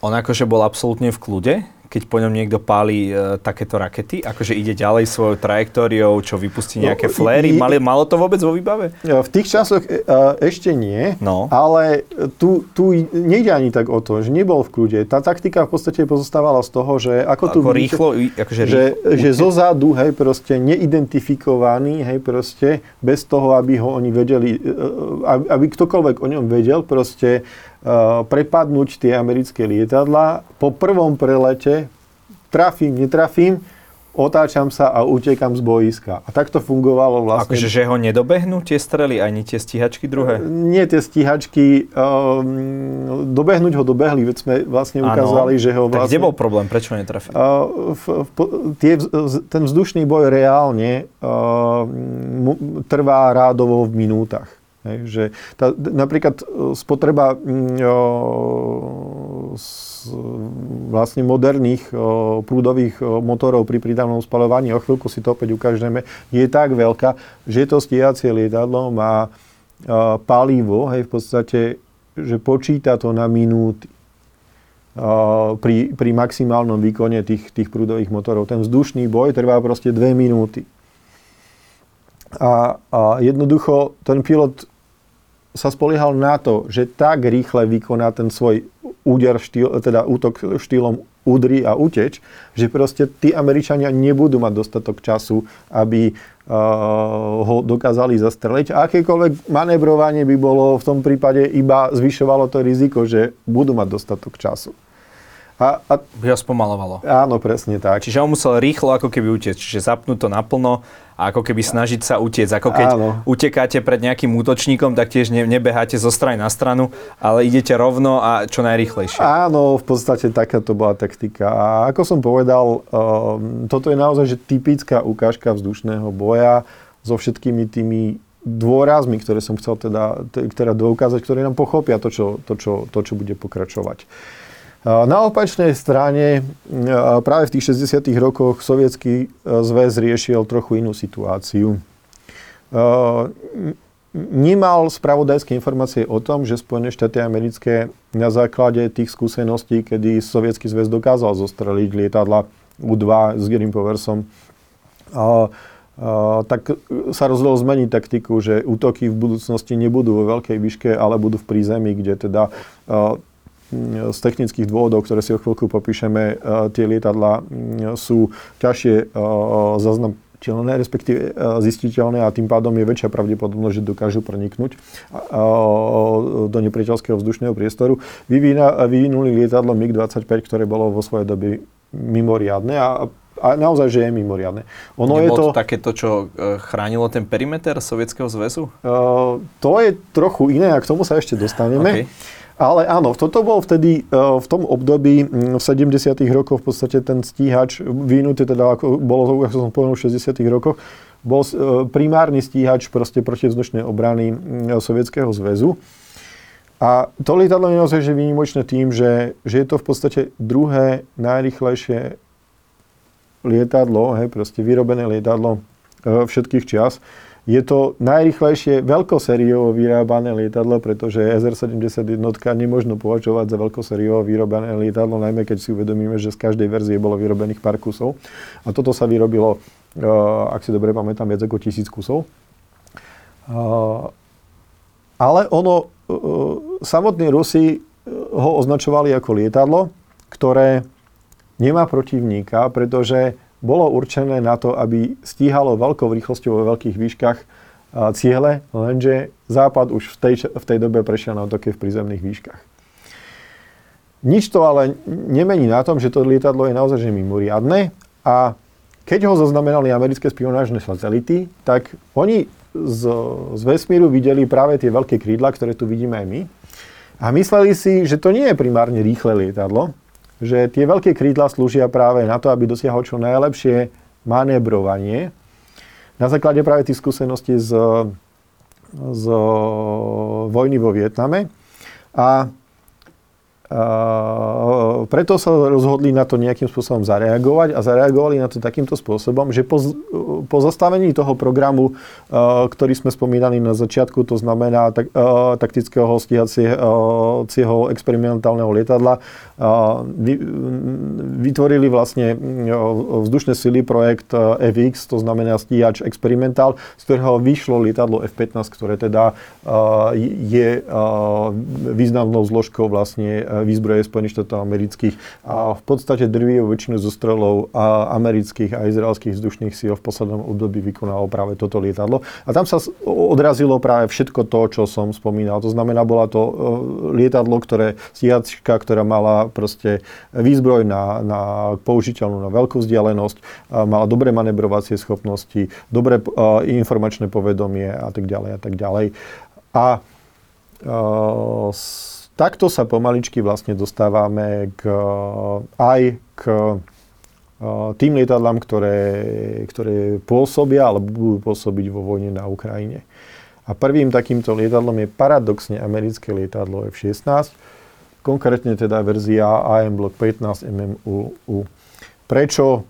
on akože bol absolútne v kľude, keď po ňom niekto páli e, takéto rakety? Akože ide ďalej svojou trajektóriou, čo vypustí nejaké no, fléry? Mali, malo to vôbec vo výbave? V tých časoch e, ešte nie, no. ale tu, tu nejde ani tak o to, že nebol v kľude. Tá taktika v podstate pozostávala z toho, že ako, ako tu rýchlo, akože že, rýchlo, že zozadu, hej, proste neidentifikovaný, hej, proste, bez toho, aby ho oni vedeli, e, aby, aby ktokoľvek o ňom vedel, proste prepadnúť tie americké lietadla. Po prvom prelete trafím, netrafím, otáčam sa a utekam z boiska. A tak to fungovalo vlastne. Akože, že ho nedobehnú tie strely, ani tie stíhačky druhé? Nie tie stíhačky. Um, dobehnúť ho dobehli, veď sme vlastne ukázali, ano. že ho vlastne... Tak kde bol problém? Prečo netrafil? Uh, v, v, tie, ten vzdušný boj reálne uh, trvá rádovo v minútach. Hej, že tá, napríklad e, spotreba mm, o, z vlastne moderných o, prúdových motorov pri prídavnom spalovaní, o chvíľku si to opäť ukážeme, je tak veľká, že to stíhacie lietadlo má o, palivo, hej, v podstate, že počíta to na minúty pri, pri maximálnom výkone tých, tých prúdových motorov. Ten vzdušný boj trvá proste dve minúty. A, a jednoducho ten pilot sa spoliehal na to, že tak rýchle vykoná ten svoj úder, štýl, teda útok štýlom údry a uteč, že proste tí Američania nebudú mať dostatok času, aby uh, ho dokázali zastreliť. A akékoľvek manevrovanie by bolo v tom prípade iba zvyšovalo to riziko, že budú mať dostatok času. A, a, by ho spomalovalo. Áno, presne tak. Čiže on musel rýchlo ako keby utiecť, čiže zapnúť to naplno a ako keby snažiť sa utiecť. Ako keď Áno. utekáte pred nejakým útočníkom, tak tiež ne, nebeháte zo strany na stranu, ale idete rovno a čo najrýchlejšie. Áno, v podstate taká to bola taktika. A ako som povedal, um, toto je naozaj že typická ukážka vzdušného boja so všetkými tými dôrazmi, ktoré som chcel teda, teda doukázať, ktoré nám pochopia to, čo, to, čo, to, čo bude pokračovať. Na opačnej strane práve v tých 60. rokoch sovietský e, zväz riešil trochu inú situáciu. Nemal spravodajské informácie o tom, že Spojené štáty americké na základe tých skúseností, kedy sovietský zväz dokázal zostreliť lietadla U-2 s Gerim Powersom, tak sa rozhodol zmeniť taktiku, že útoky v budúcnosti nebudú vo veľkej výške, ale budú v prízemí, kde teda z technických dôvodov, ktoré si o chvíľku popíšeme, e, tie lietadla sú ťažšie e, zaznamiteľné, respektíve e, zistiteľné a tým pádom je väčšia pravdepodobnosť, že dokážu preniknúť do nepriateľského vzdušného priestoru. Vyvinuli lietadlo MiG-25, ktoré bolo vo svojej dobe mimoriadne a a naozaj, že je mimoriadne. Ono je to, to takéto, čo chránilo ten perimeter Sovietskeho zväzu? Uh, to je trochu iné a k tomu sa ešte dostaneme. Okay. Ale áno, toto bol vtedy e, v tom období v 70. rokoch v podstate ten stíhač vyvinutý, teda ako bolo, ako som povedal, v 60. rokoch, bol e, primárny stíhač proste protivzdušnej obrany Sovietskeho zväzu. A to lietadlo je naozaj že výnimočné tým, že, že je to v podstate druhé najrychlejšie lietadlo, hej, proste vyrobené lietadlo e, všetkých čias. Je to najrychlejšie veľkosériovo vyrábané lietadlo, pretože SR-71 nemôžno považovať za veľkosériovo vyrobené lietadlo, najmä keď si uvedomíme, že z každej verzie bolo vyrobených pár kusov. A toto sa vyrobilo ak si dobre pamätám, viac ako tisíc kusov. Ale ono, samotní Rusi ho označovali ako lietadlo, ktoré nemá protivníka, pretože bolo určené na to, aby stíhalo veľkou rýchlosťou vo veľkých výškach ciele, lenže Západ už v tej, v tej dobe prešiel na útoky v prízemných výškach. Nič to ale nemení na tom, že to lietadlo je naozaj že mimoriadne a keď ho zaznamenali americké spionážne satelity, tak oni z, z vesmíru videli práve tie veľké krídla, ktoré tu vidíme aj my. A mysleli si, že to nie je primárne rýchle lietadlo, že tie veľké krídla slúžia práve na to, aby dosiahol čo najlepšie manebrovanie. Na základe práve tých skúseností z, z vojny vo Vietname. A preto sa rozhodli na to nejakým spôsobom zareagovať a zareagovali na to takýmto spôsobom, že po, po zastavení toho programu, ktorý sme spomínali na začiatku, to znamená tak, taktického stíhacieho experimentálneho lietadla, vytvorili vlastne vzdušné sily projekt FX, to znamená stíhač experimentál, z ktorého vyšlo lietadlo F-15, ktoré teda je významnou zložkou vlastne výzbroje Spojených štátov amerických a v podstate drvivú väčšinu zostrelov amerických a izraelských vzdušných síl v poslednom období vykonalo práve toto lietadlo. A tam sa odrazilo práve všetko to, čo som spomínal. To znamená, bola to e, lietadlo, ktoré, stíhačka, ktorá mala proste výzbroj na, na použiteľnú na veľkú vzdialenosť, mala dobré manebrovacie schopnosti, dobré informačné povedomie a tak ďalej a tak ďalej. A uh, takto sa pomaličky vlastne dostávame k, aj k tým lietadlám, ktoré, ktoré pôsobia alebo budú pôsobiť vo vojne na Ukrajine. A prvým takýmto lietadlom je paradoxne americké lietadlo F-16, konkrétne teda verzia AM Block 15 MMU. Prečo,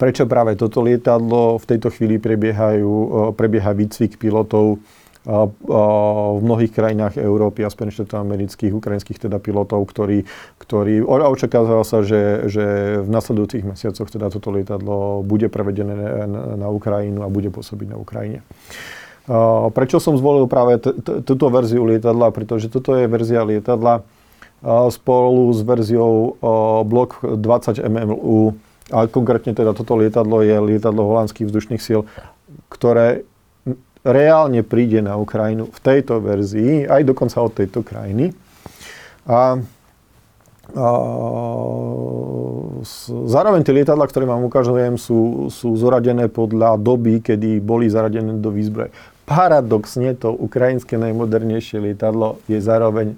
prečo práve toto lietadlo? V tejto chvíli prebiehajú, prebieha výcvik pilotov v mnohých krajinách Európy a Spojených štátov amerických, ukrajinských teda pilotov, ktorí, ktorí očakávalo sa, že, že v nasledujúcich mesiacoch teda toto lietadlo bude prevedené na, Ukrajinu a bude pôsobiť na Ukrajine. Prečo som zvolil práve túto verziu lietadla? Pretože toto je verzia lietadla spolu s verziou Block 20 MMU a konkrétne teda toto lietadlo je lietadlo holandských vzdušných síl, ktoré reálne príde na Ukrajinu v tejto verzii, aj dokonca od tejto krajiny. A, a zároveň tie lietadla, ktoré vám ukážujem, sú, sú zoradené podľa doby, kedy boli zaradené do výzbroje. Paradoxne to ukrajinské najmodernejšie lietadlo je zároveň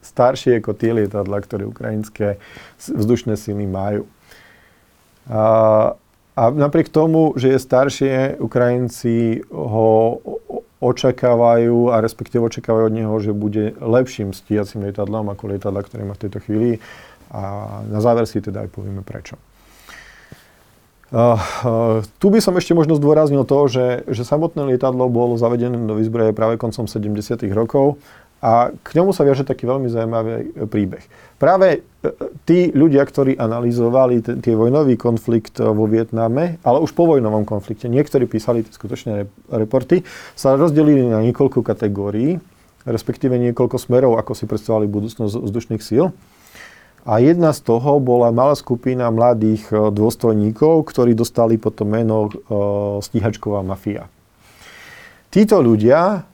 staršie ako tie lietadla, ktoré ukrajinské vzdušné sily majú. A, a napriek tomu, že je staršie, Ukrajinci ho očakávajú a respektíve očakávajú od neho, že bude lepším stíhacím lietadlom ako lietadla, ktoré má v tejto chvíli. A na záver si teda aj povieme prečo. Uh, uh, tu by som ešte možno zdôraznil to, že, že samotné lietadlo bolo zavedené do výzbroje práve koncom 70. rokov a k ňomu sa viaže taký veľmi zaujímavý príbeh. Práve e, tí ľudia, ktorí analyzovali t- tie vojnový konflikt e, vo Vietname, ale už po vojnovom konflikte, niektorí písali skutočné reporty, sa rozdelili na niekoľko kategórií, respektíve niekoľko smerov, ako si predstavovali budúcnosť vzdušných síl. A jedna z toho bola malá skupina mladých e, dôstojníkov, ktorí dostali potom meno stíhačková mafia. Títo ľudia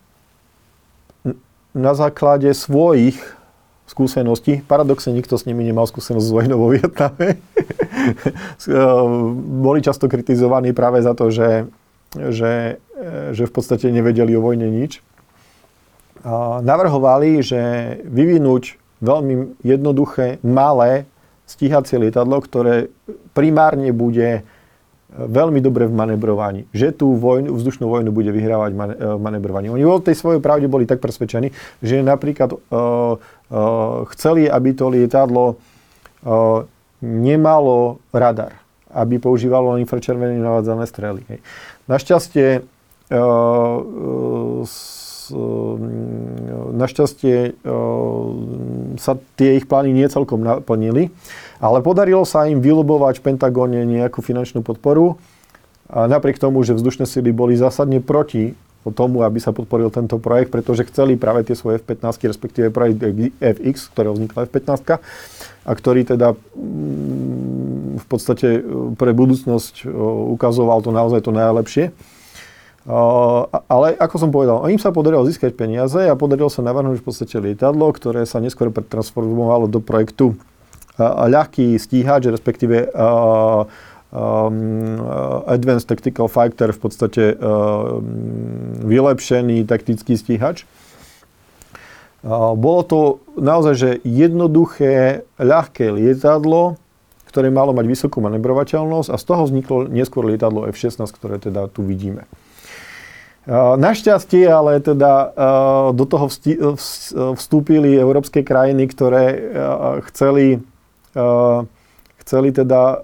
na základe svojich skúseností, paradoxne nikto s nimi nemal skúsenosť s vojnou vo Vietname, *laughs* boli často kritizovaní práve za to, že, že, že v podstate nevedeli o vojne nič. Navrhovali, že vyvinúť veľmi jednoduché, malé stíhacie lietadlo, ktoré primárne bude veľmi dobre v manebrovaní. Že tú vojnu, vzdušnú vojnu bude vyhrávať man, uh, manebrovaní. Oni o tej svojej pravde boli tak presvedčení, že napríklad uh, uh, chceli, aby to lietadlo uh, nemalo radar, aby používalo infračervené navádzané strely. Hej. Našťastie našťastie sa tie ich plány nie celkom naplnili ale podarilo sa im vylobovať v Pentagóne nejakú finančnú podporu napriek tomu, že vzdušné sily boli zásadne proti tomu, aby sa podporil tento projekt, pretože chceli práve tie svoje F-15, respektíve projekt FX, ktorého vznikla F-15, a ktorý teda mm, v podstate pre budúcnosť ukazoval to naozaj to najlepšie. Ale ako som povedal, im sa podarilo získať peniaze a podarilo sa navrhnúť v podstate lietadlo, ktoré sa neskôr pretransformovalo do projektu ľahký stíhač, respektíve um, Advanced Tactical Fighter, v podstate um, vylepšený taktický stíhač. Bolo to naozaj že jednoduché, ľahké lietadlo, ktoré malo mať vysokú manevrovateľnosť a z toho vzniklo neskôr lietadlo F-16, ktoré teda tu vidíme. Našťastie ale teda do toho vstúpili európske krajiny, ktoré chceli chceli teda,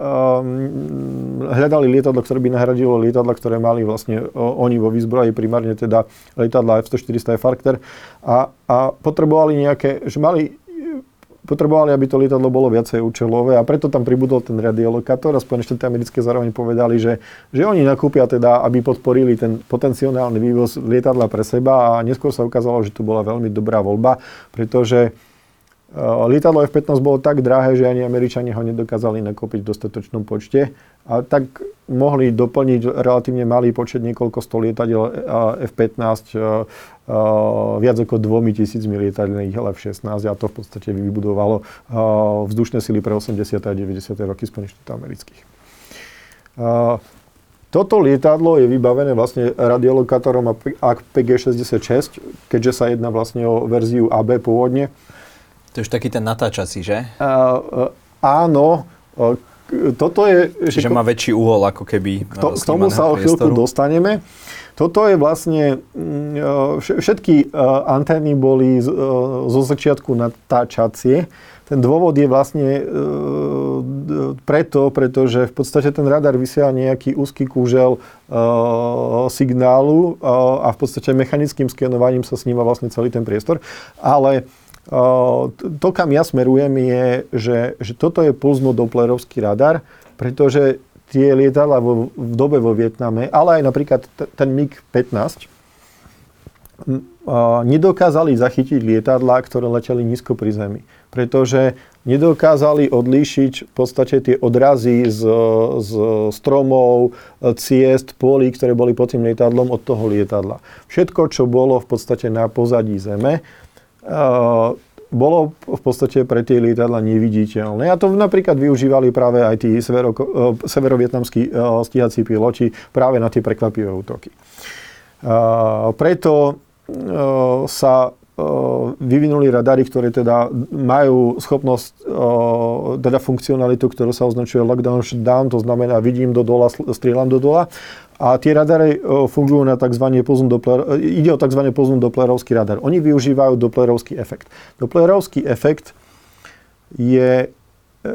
hľadali lietadlo, ktoré by nahradilo lietadla, ktoré mali vlastne oni vo výzbroji, primárne teda lietadla F-140 Farkter a, a potrebovali nejaké, že mali potrebovali, aby to lietadlo bolo viacej účelové. A preto tam pribudol ten radiolokátor. A Spojené štáty americké zároveň povedali, že, že oni nakúpia teda, aby podporili ten potenciálny vývoz lietadla pre seba. A neskôr sa ukázalo, že to bola veľmi dobrá voľba, pretože lietadlo F-15 bolo tak drahé, že ani Američania ho nedokázali nakúpiť v dostatočnom počte a tak mohli doplniť relatívne malý počet, niekoľko sto lietadiel F-15 viac ako dvomi tisícmi lietadlných F-16 a to v podstate vybudovalo vzdušné sily pre 80. a 90. roky Spojených štátov amerických. Toto lietadlo je vybavené vlastne radiolokátorom PG-66, keďže sa jedná vlastne o verziu AB pôvodne. To je už taký ten natáčací, že? Uh, áno, uh, toto je... Čiže má väčší uhol ako keby K, to, k tomu sa o chvíľku dostaneme. Toto je vlastne, mm, e, všetky e, antény boli e, zo začiatku natáčacie. Ten dôvod je vlastne preto, pretože v podstate ten radar vysiela nejaký úzky kúžel signálu a v podstate mechanickým skenovaním sa sníma vlastne celý ten priestor. Ale to, kam ja smerujem, je, že, že toto je pulzno-doplerovský radar, pretože tie lietadla vo, v dobe vo Vietname, ale aj napríklad t- ten MiG-15, nedokázali zachytiť lietadla, ktoré leteli nízko pri zemi. Pretože nedokázali odlíšiť v podstate tie odrazy z, z stromov, ciest, polí, ktoré boli pod tým lietadlom od toho lietadla. Všetko, čo bolo v podstate na pozadí zeme, bolo v podstate pre tie lietadla neviditeľné. A to napríklad využívali práve aj tí severo, severovietnamskí stíhací piloti práve na tie prekvapivé útoky. Preto sa vyvinuli radary, ktoré teda majú schopnosť, teda funkcionalitu, ktorú sa označuje lockdown, shutdown, to znamená vidím do dola, strieľam do dola a tie radary e, fungujú na tzv. Doppler, e, ide o tzv. Dopplerovský radar. Oni využívajú Dopplerovský efekt. Dopplerovský efekt je, e,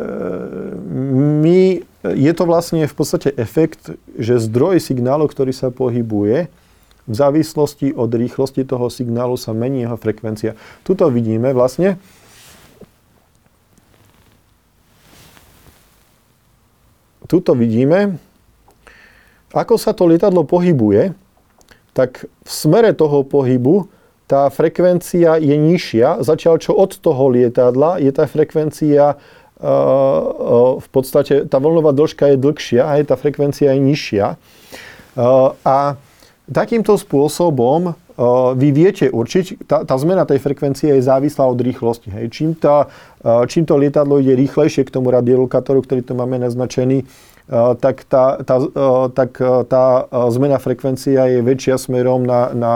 my, je to vlastne v podstate efekt, že zdroj signálu, ktorý sa pohybuje, v závislosti od rýchlosti toho signálu sa mení jeho frekvencia. Tuto vidíme vlastne, tuto vidíme, ako sa to lietadlo pohybuje, tak v smere toho pohybu tá frekvencia je nižšia, zatiaľ čo od toho lietadla je tá frekvencia v podstate, tá vlnová dĺžka je dlhšia a tá frekvencia je nižšia. A takýmto spôsobom vy viete určiť, tá, tá zmena tej frekvencie je závislá od rýchlosti. Hej. Čím, tá, čím to lietadlo ide rýchlejšie k tomu radiolokátoru, ktorý tu máme naznačený, Eh, tak tá, tá, tak tá zmena frekvencia je väčšia smerom na, na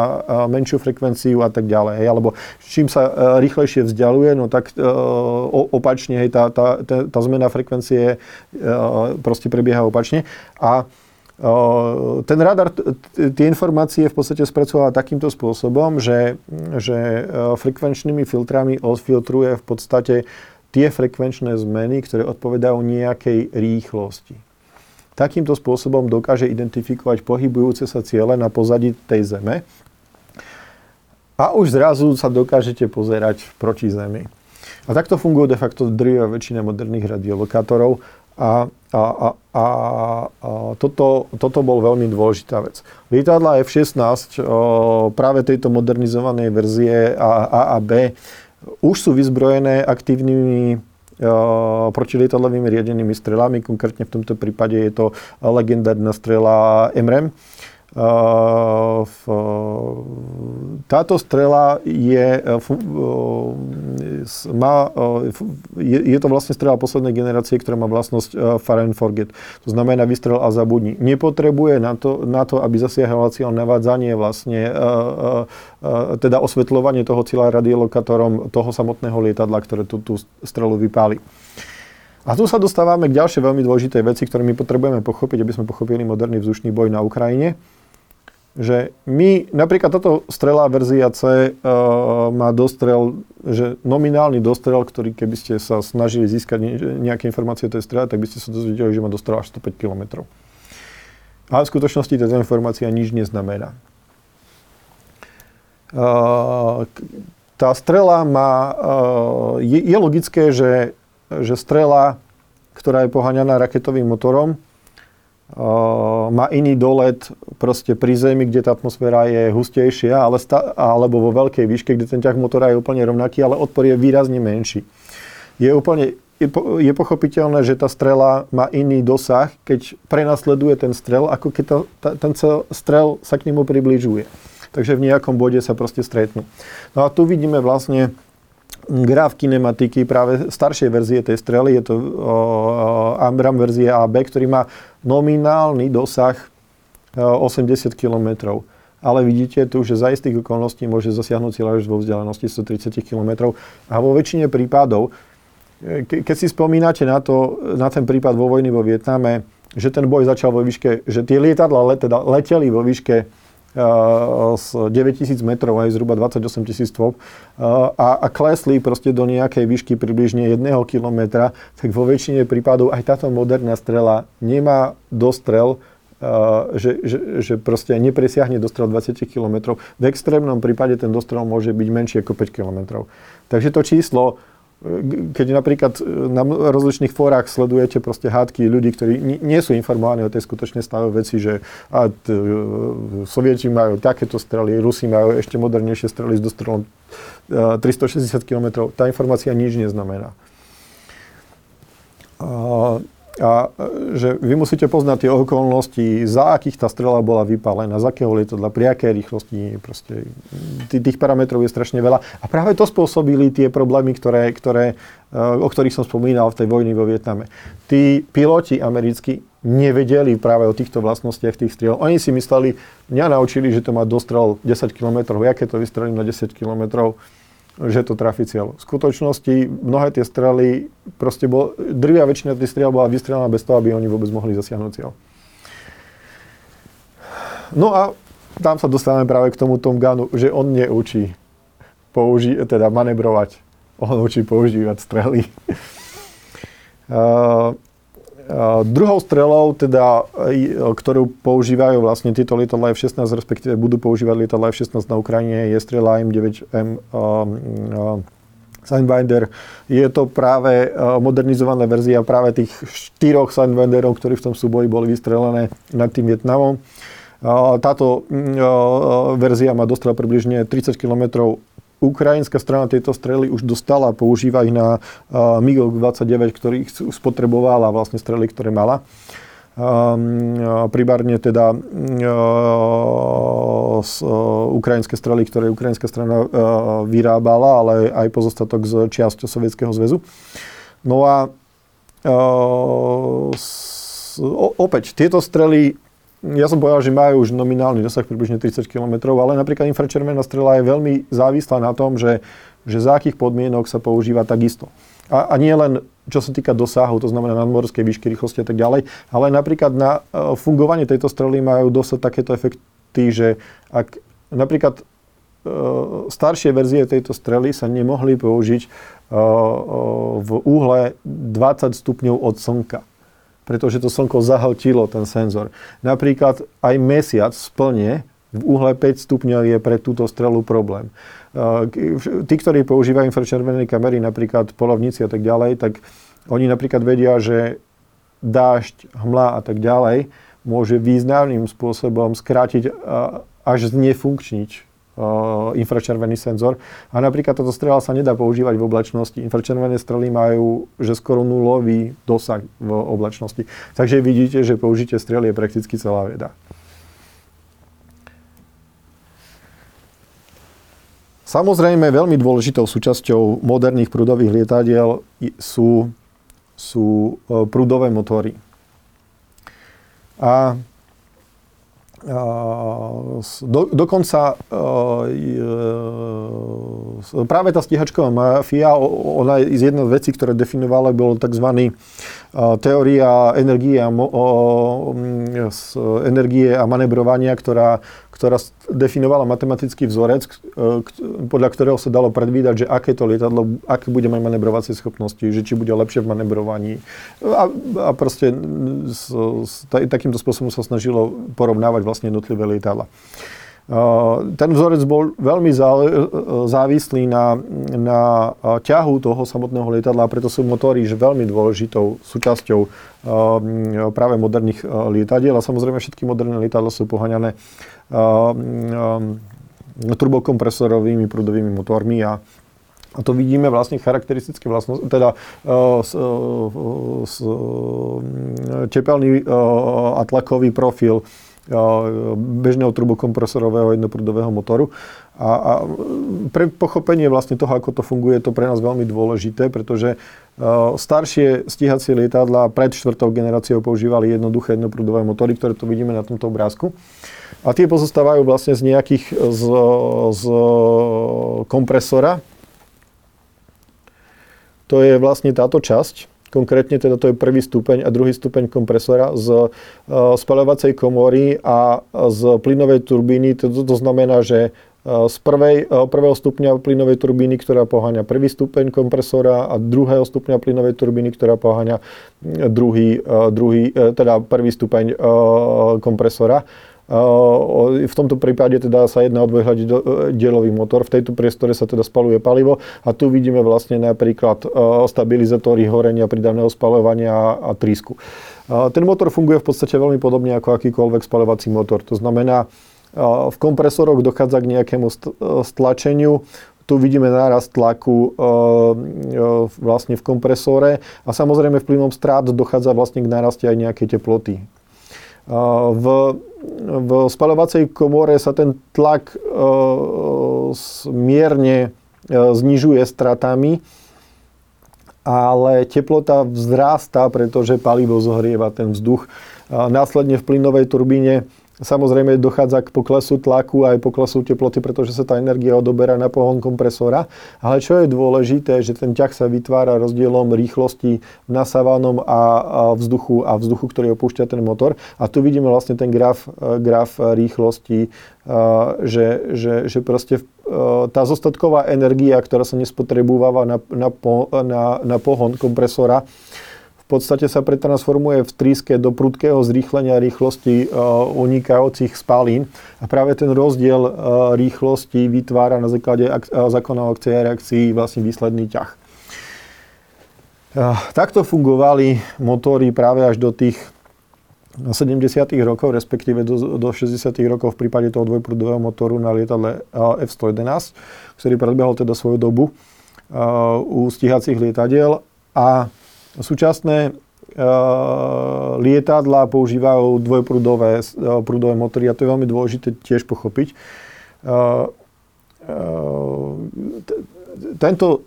menšiu frekvenciu a tak ďalej. Alebo čím sa rýchlejšie vzdialuje, no tak opačne, hej, tá, tá, tá, tá zmena frekvencie proste prebieha opačne. A ten radar tie informácie v podstate spracováva takýmto spôsobom, že, že frekvenčnými filtrami odfiltruje v podstate tie frekvenčné zmeny, ktoré odpovedajú nejakej rýchlosti takýmto spôsobom dokáže identifikovať pohybujúce sa ciele na pozadí tej Zeme a už zrazu sa dokážete pozerať proti Zemi. A takto fungujú de facto drvivá väčšina moderných radiolokátorov A, a, a, a, a toto, toto bol veľmi dôležitá vec. Lietadla F-16 o, práve tejto modernizovanej verzie A, a a B už sú vyzbrojené aktívnymi protilietadlovými riadenými strelami. Konkrétne v tomto prípade je to legendárna strela MREM, táto strela je, e, e, má, e, je, je to vlastne strela poslednej generácie, ktorá má vlastnosť fire and forget. To znamená vystrel a zabudni. Nepotrebuje na to, na to aby zasiahla cieľ navádzanie vlastne, teda osvetľovanie toho cieľa radiolokátorom toho samotného lietadla, ktoré tú, tú strelu vypáli. A tu sa dostávame k ďalšej veľmi dôležitej veci, ktoré my potrebujeme pochopiť, aby sme pochopili moderný vzdušný boj na Ukrajine že my, napríklad táto strela verzia C uh, má dostrel, že nominálny dostrel, ktorý keby ste sa snažili získať nejaké informácie o tej strele, tak by ste sa dozvedeli, že má dostrel až 105 km. Ale v skutočnosti táto informácia nič neznamená. Uh, tá strela má, uh, je, je logické, že, že strela, ktorá je poháňaná raketovým motorom, má iný dolet proste pri Zemi, kde tá atmosféra je hustejšia, ale sta- alebo vo veľkej výške, kde ten ťah motora je úplne rovnaký, ale odpor je výrazne menší. Je úplne je, po, je pochopiteľné, že tá strela má iný dosah, keď prenasleduje ten strel, ako keď tá, tá, ten strel sa k nemu približuje. Takže v nejakom bode sa proste stretnú. No a tu vidíme vlastne graf kinematiky práve staršej verzie tej strely, je to Ambram verzie AB, ktorý má nominálny dosah 80 km. Ale vidíte tu, že za istých okolností môže zasiahnuť cieľ až vo vzdialenosti 130 km. A vo väčšine prípadov, e, ke, keď si spomínate na, to, na ten prípad vo vojny vo Vietname, že ten boj začal vo výške, že tie lietadla let, teda leteli vo výške z 9000 metrov, aj zhruba 28 tisíc stôp a, a klesli proste do nejakej výšky približne 1 kilometra, tak vo väčšine prípadov aj táto moderná strela nemá dostrel, že, že, že proste nepresiahne dostrel 20 km. V extrémnom prípade ten dostrel môže byť menší ako 5 km. Takže to číslo keď napríklad e, na rozličných fórach sledujete proste hádky ľudí, ktorí nie sú informovaní o tej skutočnej stave veci, že a, t, e, Sovieti majú takéto strely, Rusi majú ešte modernejšie strely s dostrelom 360 km, tá informácia nič neznamená. A, a že vy musíte poznať tie okolnosti, za akých tá strela bola vypálená, z akého lietadla, pri akej rýchlosti, proste tých parametrov je strašne veľa. A práve to spôsobili tie problémy, ktoré, ktoré, e, o ktorých som spomínal v tej vojni vo Vietname. Tí piloti americkí nevedeli práve o týchto vlastnostiach tých striel. Oni si mysleli, mňa naučili, že to má dostrel 10 km, keď to vystrelím na 10 km, že to trafí cieľ. V skutočnosti mnohé tie strely, proste bol, drvia väčšina tých striel bola vystrelená bez toho, aby oni vôbec mohli zasiahnuť cieľ. No a tam sa dostávame práve k tomu Tom Gunu, že on neučí použi- teda manebrovať, on učí používať strely. *laughs* uh, druhou strelou, teda, ktorú používajú vlastne títo lietadla F-16, respektíve budú používať lietadla F-16 na Ukrajine, je strela M9M um, um, Signbinder. Je to práve modernizovaná verzia práve tých štyroch Signbinderov, ktorí v tom súboji boli vystrelené nad tým Vietnamom. Táto verzia má dostrel približne 30 km Ukrajinská strana tieto strely už dostala, používa ich na uh, MiG-29, ktorý ich spotrebovala vlastne strely, ktoré mala. Primárne teda z, ukrajinské strely, ktoré ukrajinská strana vyrábala, ale aj pozostatok z čiast Sovietskeho zväzu. No a opäť, tieto strely ja som povedal, že majú už nominálny dosah približne 30 km, ale napríklad infračervená strela je veľmi závislá na tom, že, že za akých podmienok sa používa takisto. A, a nie len čo sa týka dosahu, to znamená nadmorskej výšky, rýchlosti a tak ďalej, ale napríklad na uh, fungovanie tejto strely majú dosť takéto efekty, že ak napríklad uh, staršie verzie tejto strely sa nemohli použiť uh, v úhle 20 stupňov od slnka pretože to slnko zahltilo ten senzor. Napríklad aj mesiac splne v úhle 5 stupňov je pre túto strelu problém. Tí, ktorí používajú infračervené kamery, napríklad polovníci a tak ďalej, tak oni napríklad vedia, že dážď, hmla a tak ďalej, môže významným spôsobom skrátiť až znefunkčniť infračervený senzor. A napríklad táto strela sa nedá používať v oblačnosti. Infračervené strely majú že skoro nulový dosah v oblačnosti. Takže vidíte, že použitie strely je prakticky celá veda. Samozrejme, veľmi dôležitou súčasťou moderných prúdových lietadiel sú, sú e, prúdové motory. A do, dokonca práve tá stíhačková mafia, ona je jedna z vecí, ktoré definovala, bol tzv. teória energie a, energie a manebrovania, ktorá ktorá definovala matematický vzorec, e, podľa ktorého sa dalo predvídať, že aké to lietadlo, aké bude mať manebrovacie schopnosti, že či bude lepšie v manebrovaní. A, a proste s, s, takýmto spôsobom sa snažilo porovnávať vlastne jednotlivé lietadla. Ten vzorec bol veľmi závislý na, na ťahu toho samotného lietadla preto sú motory že veľmi dôležitou súčasťou práve moderných lietadiel. A samozrejme všetky moderné lietadla sú poháňané turbokompresorovými prúdovými motormi a a to vidíme vlastne charakteristické vlastnosti, teda uh, s, uh, uh, tepelný uh, a tlakový profil bežného turbokompresorového jednoprúdového motoru. A, a pre pochopenie vlastne toho, ako to funguje, je to pre nás veľmi dôležité, pretože staršie stíhacie lietadla pred štvrtou generáciou používali jednoduché jednoprúdové motory, ktoré tu vidíme na tomto obrázku. A tie pozostávajú vlastne z nejakých z, z kompresora. To je vlastne táto časť Konkrétne teda to je prvý stupeň a druhý stupeň kompresora z uh, spaľovacej komory a z plynovej turbíny. To, to znamená, že uh, z prvej, uh, prvého stupňa plynovej turbíny, ktorá poháňa prvý stupeň kompresora a druhého stupňa plynovej turbíny, ktorá poháňa druhý, druhý teda prvý stupeň kompresora v tomto prípade teda sa jedná o dvojhľadielový motor. V tejto priestore sa teda spaluje palivo a tu vidíme vlastne napríklad stabilizátory horenia, pridavného spalovania a trísku. Ten motor funguje v podstate veľmi podobne ako akýkoľvek spalovací motor. To znamená, v kompresoroch dochádza k nejakému stlačeniu, tu vidíme nárast tlaku vlastne v kompresore a samozrejme vplyvom strát dochádza vlastne k náraste aj nejakej teploty. V, v spaľovacej komore sa ten tlak e, mierne e, znižuje stratami, ale teplota vzrástá, pretože palivo zohrieva ten vzduch. Následne v plynovej turbíne Samozrejme dochádza k poklesu tlaku aj poklesu teploty, pretože sa tá energia odoberá na pohon kompresora. Ale čo je dôležité, že ten ťah sa vytvára rozdielom rýchlosti v nasávanom a vzduchu a vzduchu, ktorý opúšťa ten motor. A tu vidíme vlastne ten graf, graf rýchlosti, že, že, že proste tá zostatková energia, ktorá sa nespotrebúva na, na, na, na pohon kompresora, podstate sa pretransformuje v tríske do prudkého zrýchlenia rýchlosti uh, unikajúcich spalín a práve ten rozdiel uh, rýchlosti vytvára na základe ak- uh, zákona o a reakcii vlastne výsledný ťah. Takto fungovali motory práve až do tých 70. rokov, respektíve do, do 60. rokov v prípade toho dvojprúdového motoru na lietadle F-111, ktorý predbehol teda svoju dobu u stíhacích lietadiel a Súčasné uh, lietadla používajú dvojprúdové uh, prúdové motory a to je veľmi dôležité tiež pochopiť. Uh, tento,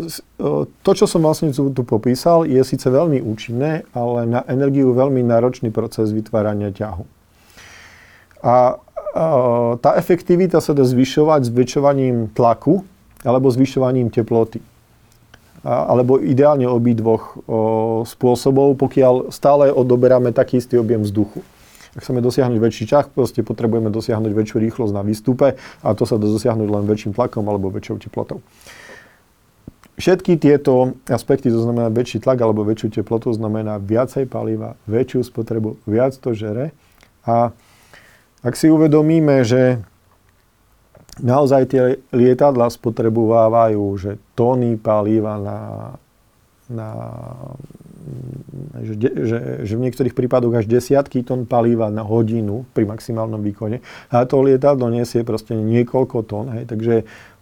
to, čo som vlastne tu popísal, je síce veľmi účinné, ale na energiu veľmi náročný proces vytvárania ťahu. A tá efektivita sa dá zvyšovať zväčšovaním tlaku alebo zvyšovaním teploty alebo ideálne obidvoch spôsobov, pokiaľ stále odoberáme taký istý objem vzduchu. Ak chceme dosiahnuť väčší čach, proste potrebujeme dosiahnuť väčšiu rýchlosť na výstupe a to sa dá dosiahnuť len väčším tlakom alebo väčšou teplotou. Všetky tieto aspekty, to znamená väčší tlak alebo väčšiu teplotu, znamená viacej paliva, väčšiu spotrebu, viac to žere. A ak si uvedomíme, že naozaj tie lietadla spotrebovávajú že tóny paliva na, na že, že, že v niektorých prípadoch až desiatky tón paliva na hodinu pri maximálnom výkone. A to lietadlo nesie proste niekoľko tón. Hej, takže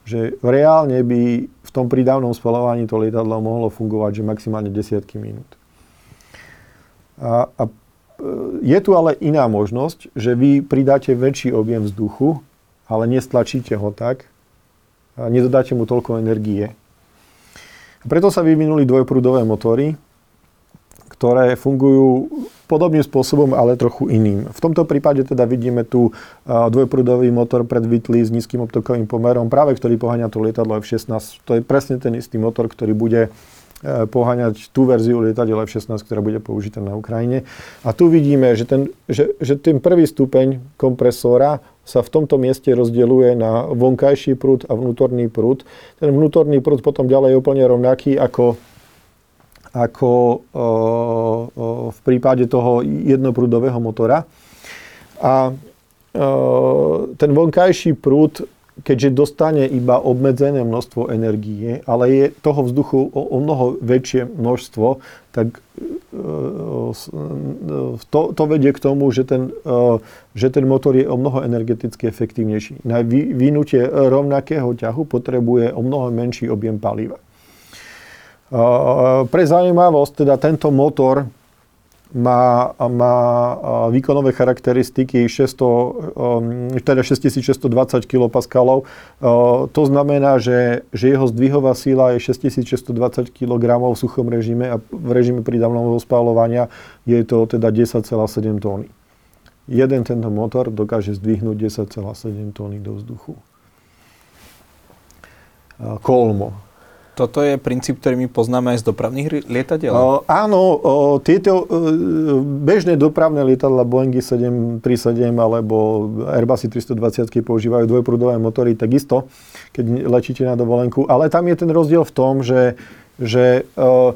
že reálne by v tom prídavnom spalovaní to lietadlo mohlo fungovať že maximálne desiatky minút. A, a e, je tu ale iná možnosť, že vy pridáte väčší objem vzduchu, ale nestlačíte ho tak, a nedodáte mu toľko energie. Preto sa vyvinuli dvojprúdové motory, ktoré fungujú podobným spôsobom, ale trochu iným. V tomto prípade teda vidíme tu dvojprúdový motor predvitlý s nízkym optokovým pomerom, práve ktorý poháňa to lietadlo F-16. To je presne ten istý motor, ktorý bude poháňať tú verziu lietadiel F-16, ktorá bude použitá na Ukrajine. A tu vidíme, že ten, že, že ten prvý stupeň kompresora sa v tomto mieste rozdeľuje na vonkajší prúd a vnútorný prúd. Ten vnútorný prúd potom ďalej je úplne rovnaký ako ako v prípade toho jednoprúdového motora. A ten vonkajší prúd, keďže dostane iba obmedzené množstvo energie, ale je toho vzduchu o, o mnoho väčšie množstvo, tak to, to vedie k tomu, že ten, že ten motor je o mnoho energeticky efektívnejší. Na vynutie rovnakého ťahu potrebuje o mnoho menší objem paliva. Pre zaujímavosť, teda tento motor má, má výkonové charakteristiky 600, teda 6620 kPa. To znamená, že, že jeho zdvihová síla je 6620 kg v suchom režime a v režime prídavného spálovania je to teda 10,7 tóny. Jeden tento motor dokáže zdvihnúť 10,7 tóny do vzduchu. Kolmo toto je princíp, ktorý my poznáme aj z dopravných lietadiel? Áno, uh, tieto uh, bežné dopravné lietadla Boeingy 737 alebo Airbusy 320 používajú dvojprúdové motory takisto, keď letíte na dovolenku, ale tam je ten rozdiel v tom, že, že uh,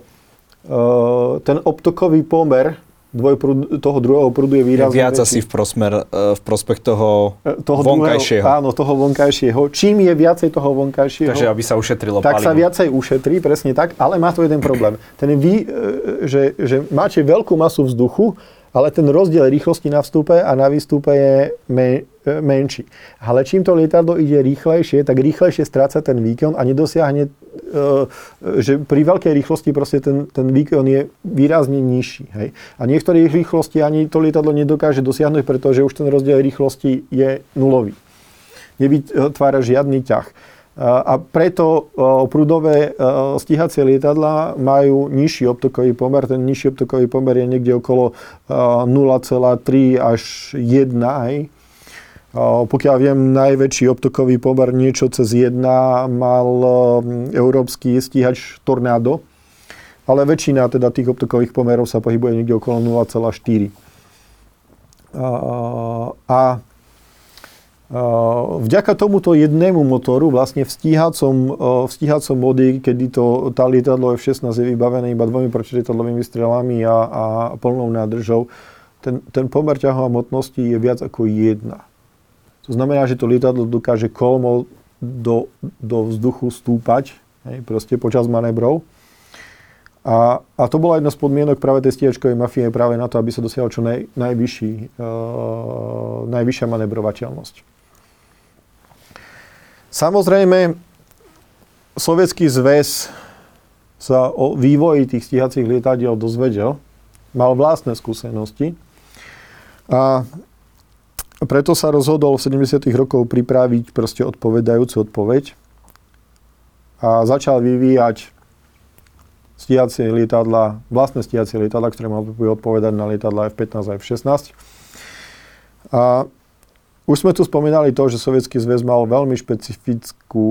uh, ten optokový pomer dvojprúd, toho druhého prúdu je výrazne je viac väčší. asi v, prosmer, e, v prospech toho, e, toho vonkajšieho. Druhého, áno, toho vonkajšieho. Čím je viacej toho vonkajšieho, Takže aby sa ušetrilo tak palivo. sa viacej ušetrí, presne tak, ale má to jeden problém. Ten vy, e, že, že máte veľkú masu vzduchu, ale ten rozdiel rýchlosti na vstupe a na výstupe je me, e, menší. Ale čím to lietadlo ide rýchlejšie, tak rýchlejšie stráca ten výkon a nedosiahne, e, že pri veľkej rýchlosti proste ten, ten výkon je výrazne nižší. Hej? A niektorých rýchlosti ani to lietadlo nedokáže dosiahnuť, pretože už ten rozdiel rýchlosti je nulový. Nevytvára žiadny ťah. A preto prúdové stíhacie lietadla majú nižší optokový pomer. Ten nižší optokový pomer je niekde okolo 0,3 až 1 aj. Pokiaľ viem, najväčší optokový pomer niečo cez 1 mal európsky stíhač Tornado, ale väčšina teda tých optokových pomerov sa pohybuje niekde okolo 0,4. A Vďaka tomuto jednému motoru vlastne v stíhacom, v stíhacom modi, kedy to, tá lietadlo F-16 je vybavené iba dvomi protilietadlovými strelami a, a plnou nádržou, ten, ten pomer ťahu a motnosti je viac ako jedna. To znamená, že to lietadlo dokáže kolmo do, do vzduchu stúpať, hej, proste počas manébrov. A, a to bola jedna z podmienok práve tej stíhačkovej mafie práve na to, aby sa dosiahol čo naj, najvyšší, uh, najvyššia manevrovateľnosť. Samozrejme, Sovietský zväz sa o vývoji tých stíhacích lietadiel dozvedel, mal vlastné skúsenosti a preto sa rozhodol v 70. rokov pripraviť proste odpovedajúcu odpoveď a začal vyvíjať stíhacie lietadla, vlastné stíhacie lietadla, ktoré mal odpovedať na lietadla F-15 a F-16. A už sme tu spomínali to, že Sovietský zväz mal veľmi špecifickú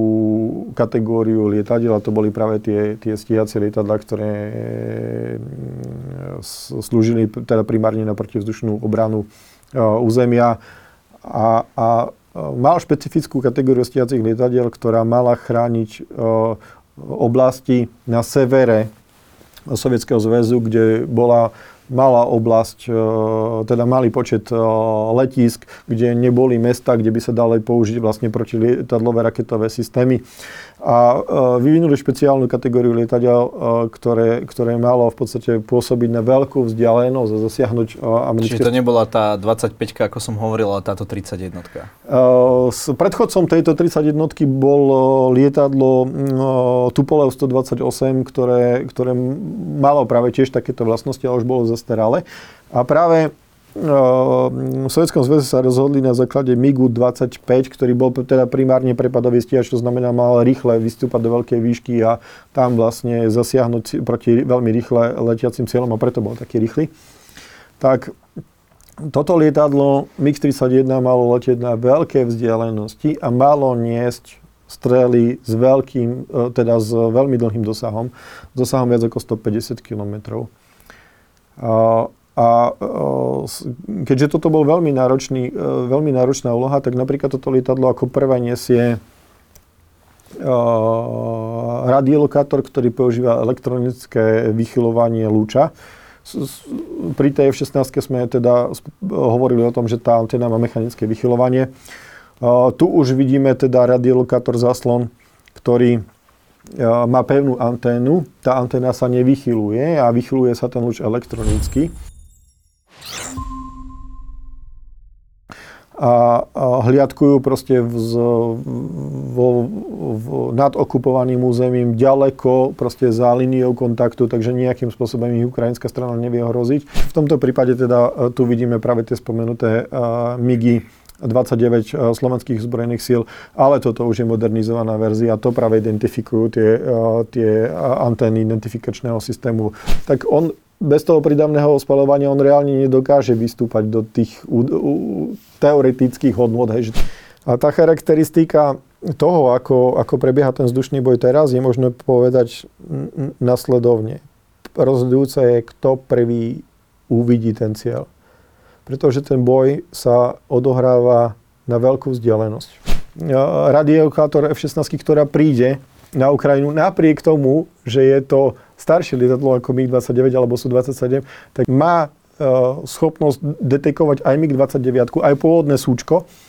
kategóriu lietadiel a to boli práve tie, tie stíhacie lietadla, ktoré mm, slúžili teda primárne na protivzdušnú obranu e, územia. A, a e, mal špecifickú kategóriu stíhacích lietadiel, ktorá mala chrániť e, oblasti na severe Sovietskeho zväzu, kde bola malá oblasť, e, teda malý počet e, letísk, kde neboli mesta, kde by sa dali použiť vlastne protilietadlové raketové systémy. A vyvinuli špeciálnu kategóriu lietadiel, ktoré, ktoré malo v podstate pôsobiť na veľkú vzdialenosť a zasiahnuť americké... Čiže to nebola tá 25 ako som hovoril, ale táto 31 S predchodcom tejto 31 bol lietadlo Tupolev 128, ktoré, ktoré malo práve tiež takéto vlastnosti, ale už bolo zastaralé. A práve v Sovjetskom zväze sa rozhodli na základe MIGu 25, ktorý bol teda primárne prepadový stíhač, to znamená mal rýchle vystúpať do veľkej výšky a tam vlastne zasiahnuť proti veľmi rýchle letiacim cieľom a preto bol taký rýchly. Tak toto lietadlo MiG-31 malo letieť na veľké vzdialenosti a malo niesť strely s veľkým, e, teda s veľmi dlhým dosahom, dosahom viac ako 150 km. A keďže toto bol veľmi, náročný, e, veľmi náročná úloha, tak napríklad toto lietadlo ako prvé nesie e, radiolokátor, ktorý používa elektronické vychylovanie lúča. Pri tej F-16 sme teda hovorili o tom, že tá antena má mechanické vychylovanie. Tu už vidíme teda radiolokátor zaslon, ktorý má pevnú anténu. Tá anténa sa nevychyluje a vychyluje sa ten lúč elektronicky. A, a hliadkujú proste v, vo, v, nad územím ďaleko proste za líniou kontaktu, takže nejakým spôsobom ich ukrajinská strana nevie ohroziť. V tomto prípade teda e, tu vidíme práve tie spomenuté uh, MIGI 29 uh, slovenských zbrojených síl, ale toto už je modernizovaná verzia, to práve identifikujú tie, tie antény identifikačného systému. Tak on bez toho pridavného spalovania on reálne nedokáže vystúpať do tých u, u, teoretických hodnot. Hej. A tá charakteristika toho, ako, ako prebieha ten vzdušný boj teraz, je možno povedať nasledovne. Rozhodujúce je, kto prvý uvidí ten cieľ. Pretože ten boj sa odohráva na veľkú vzdialenosť. Radiokátor F-16, ktorá príde na Ukrajinu, napriek tomu, že je to staršie lietadlo ako MiG-29 alebo Su-27, tak má uh, schopnosť detekovať aj MiG-29, aj pôvodné súčko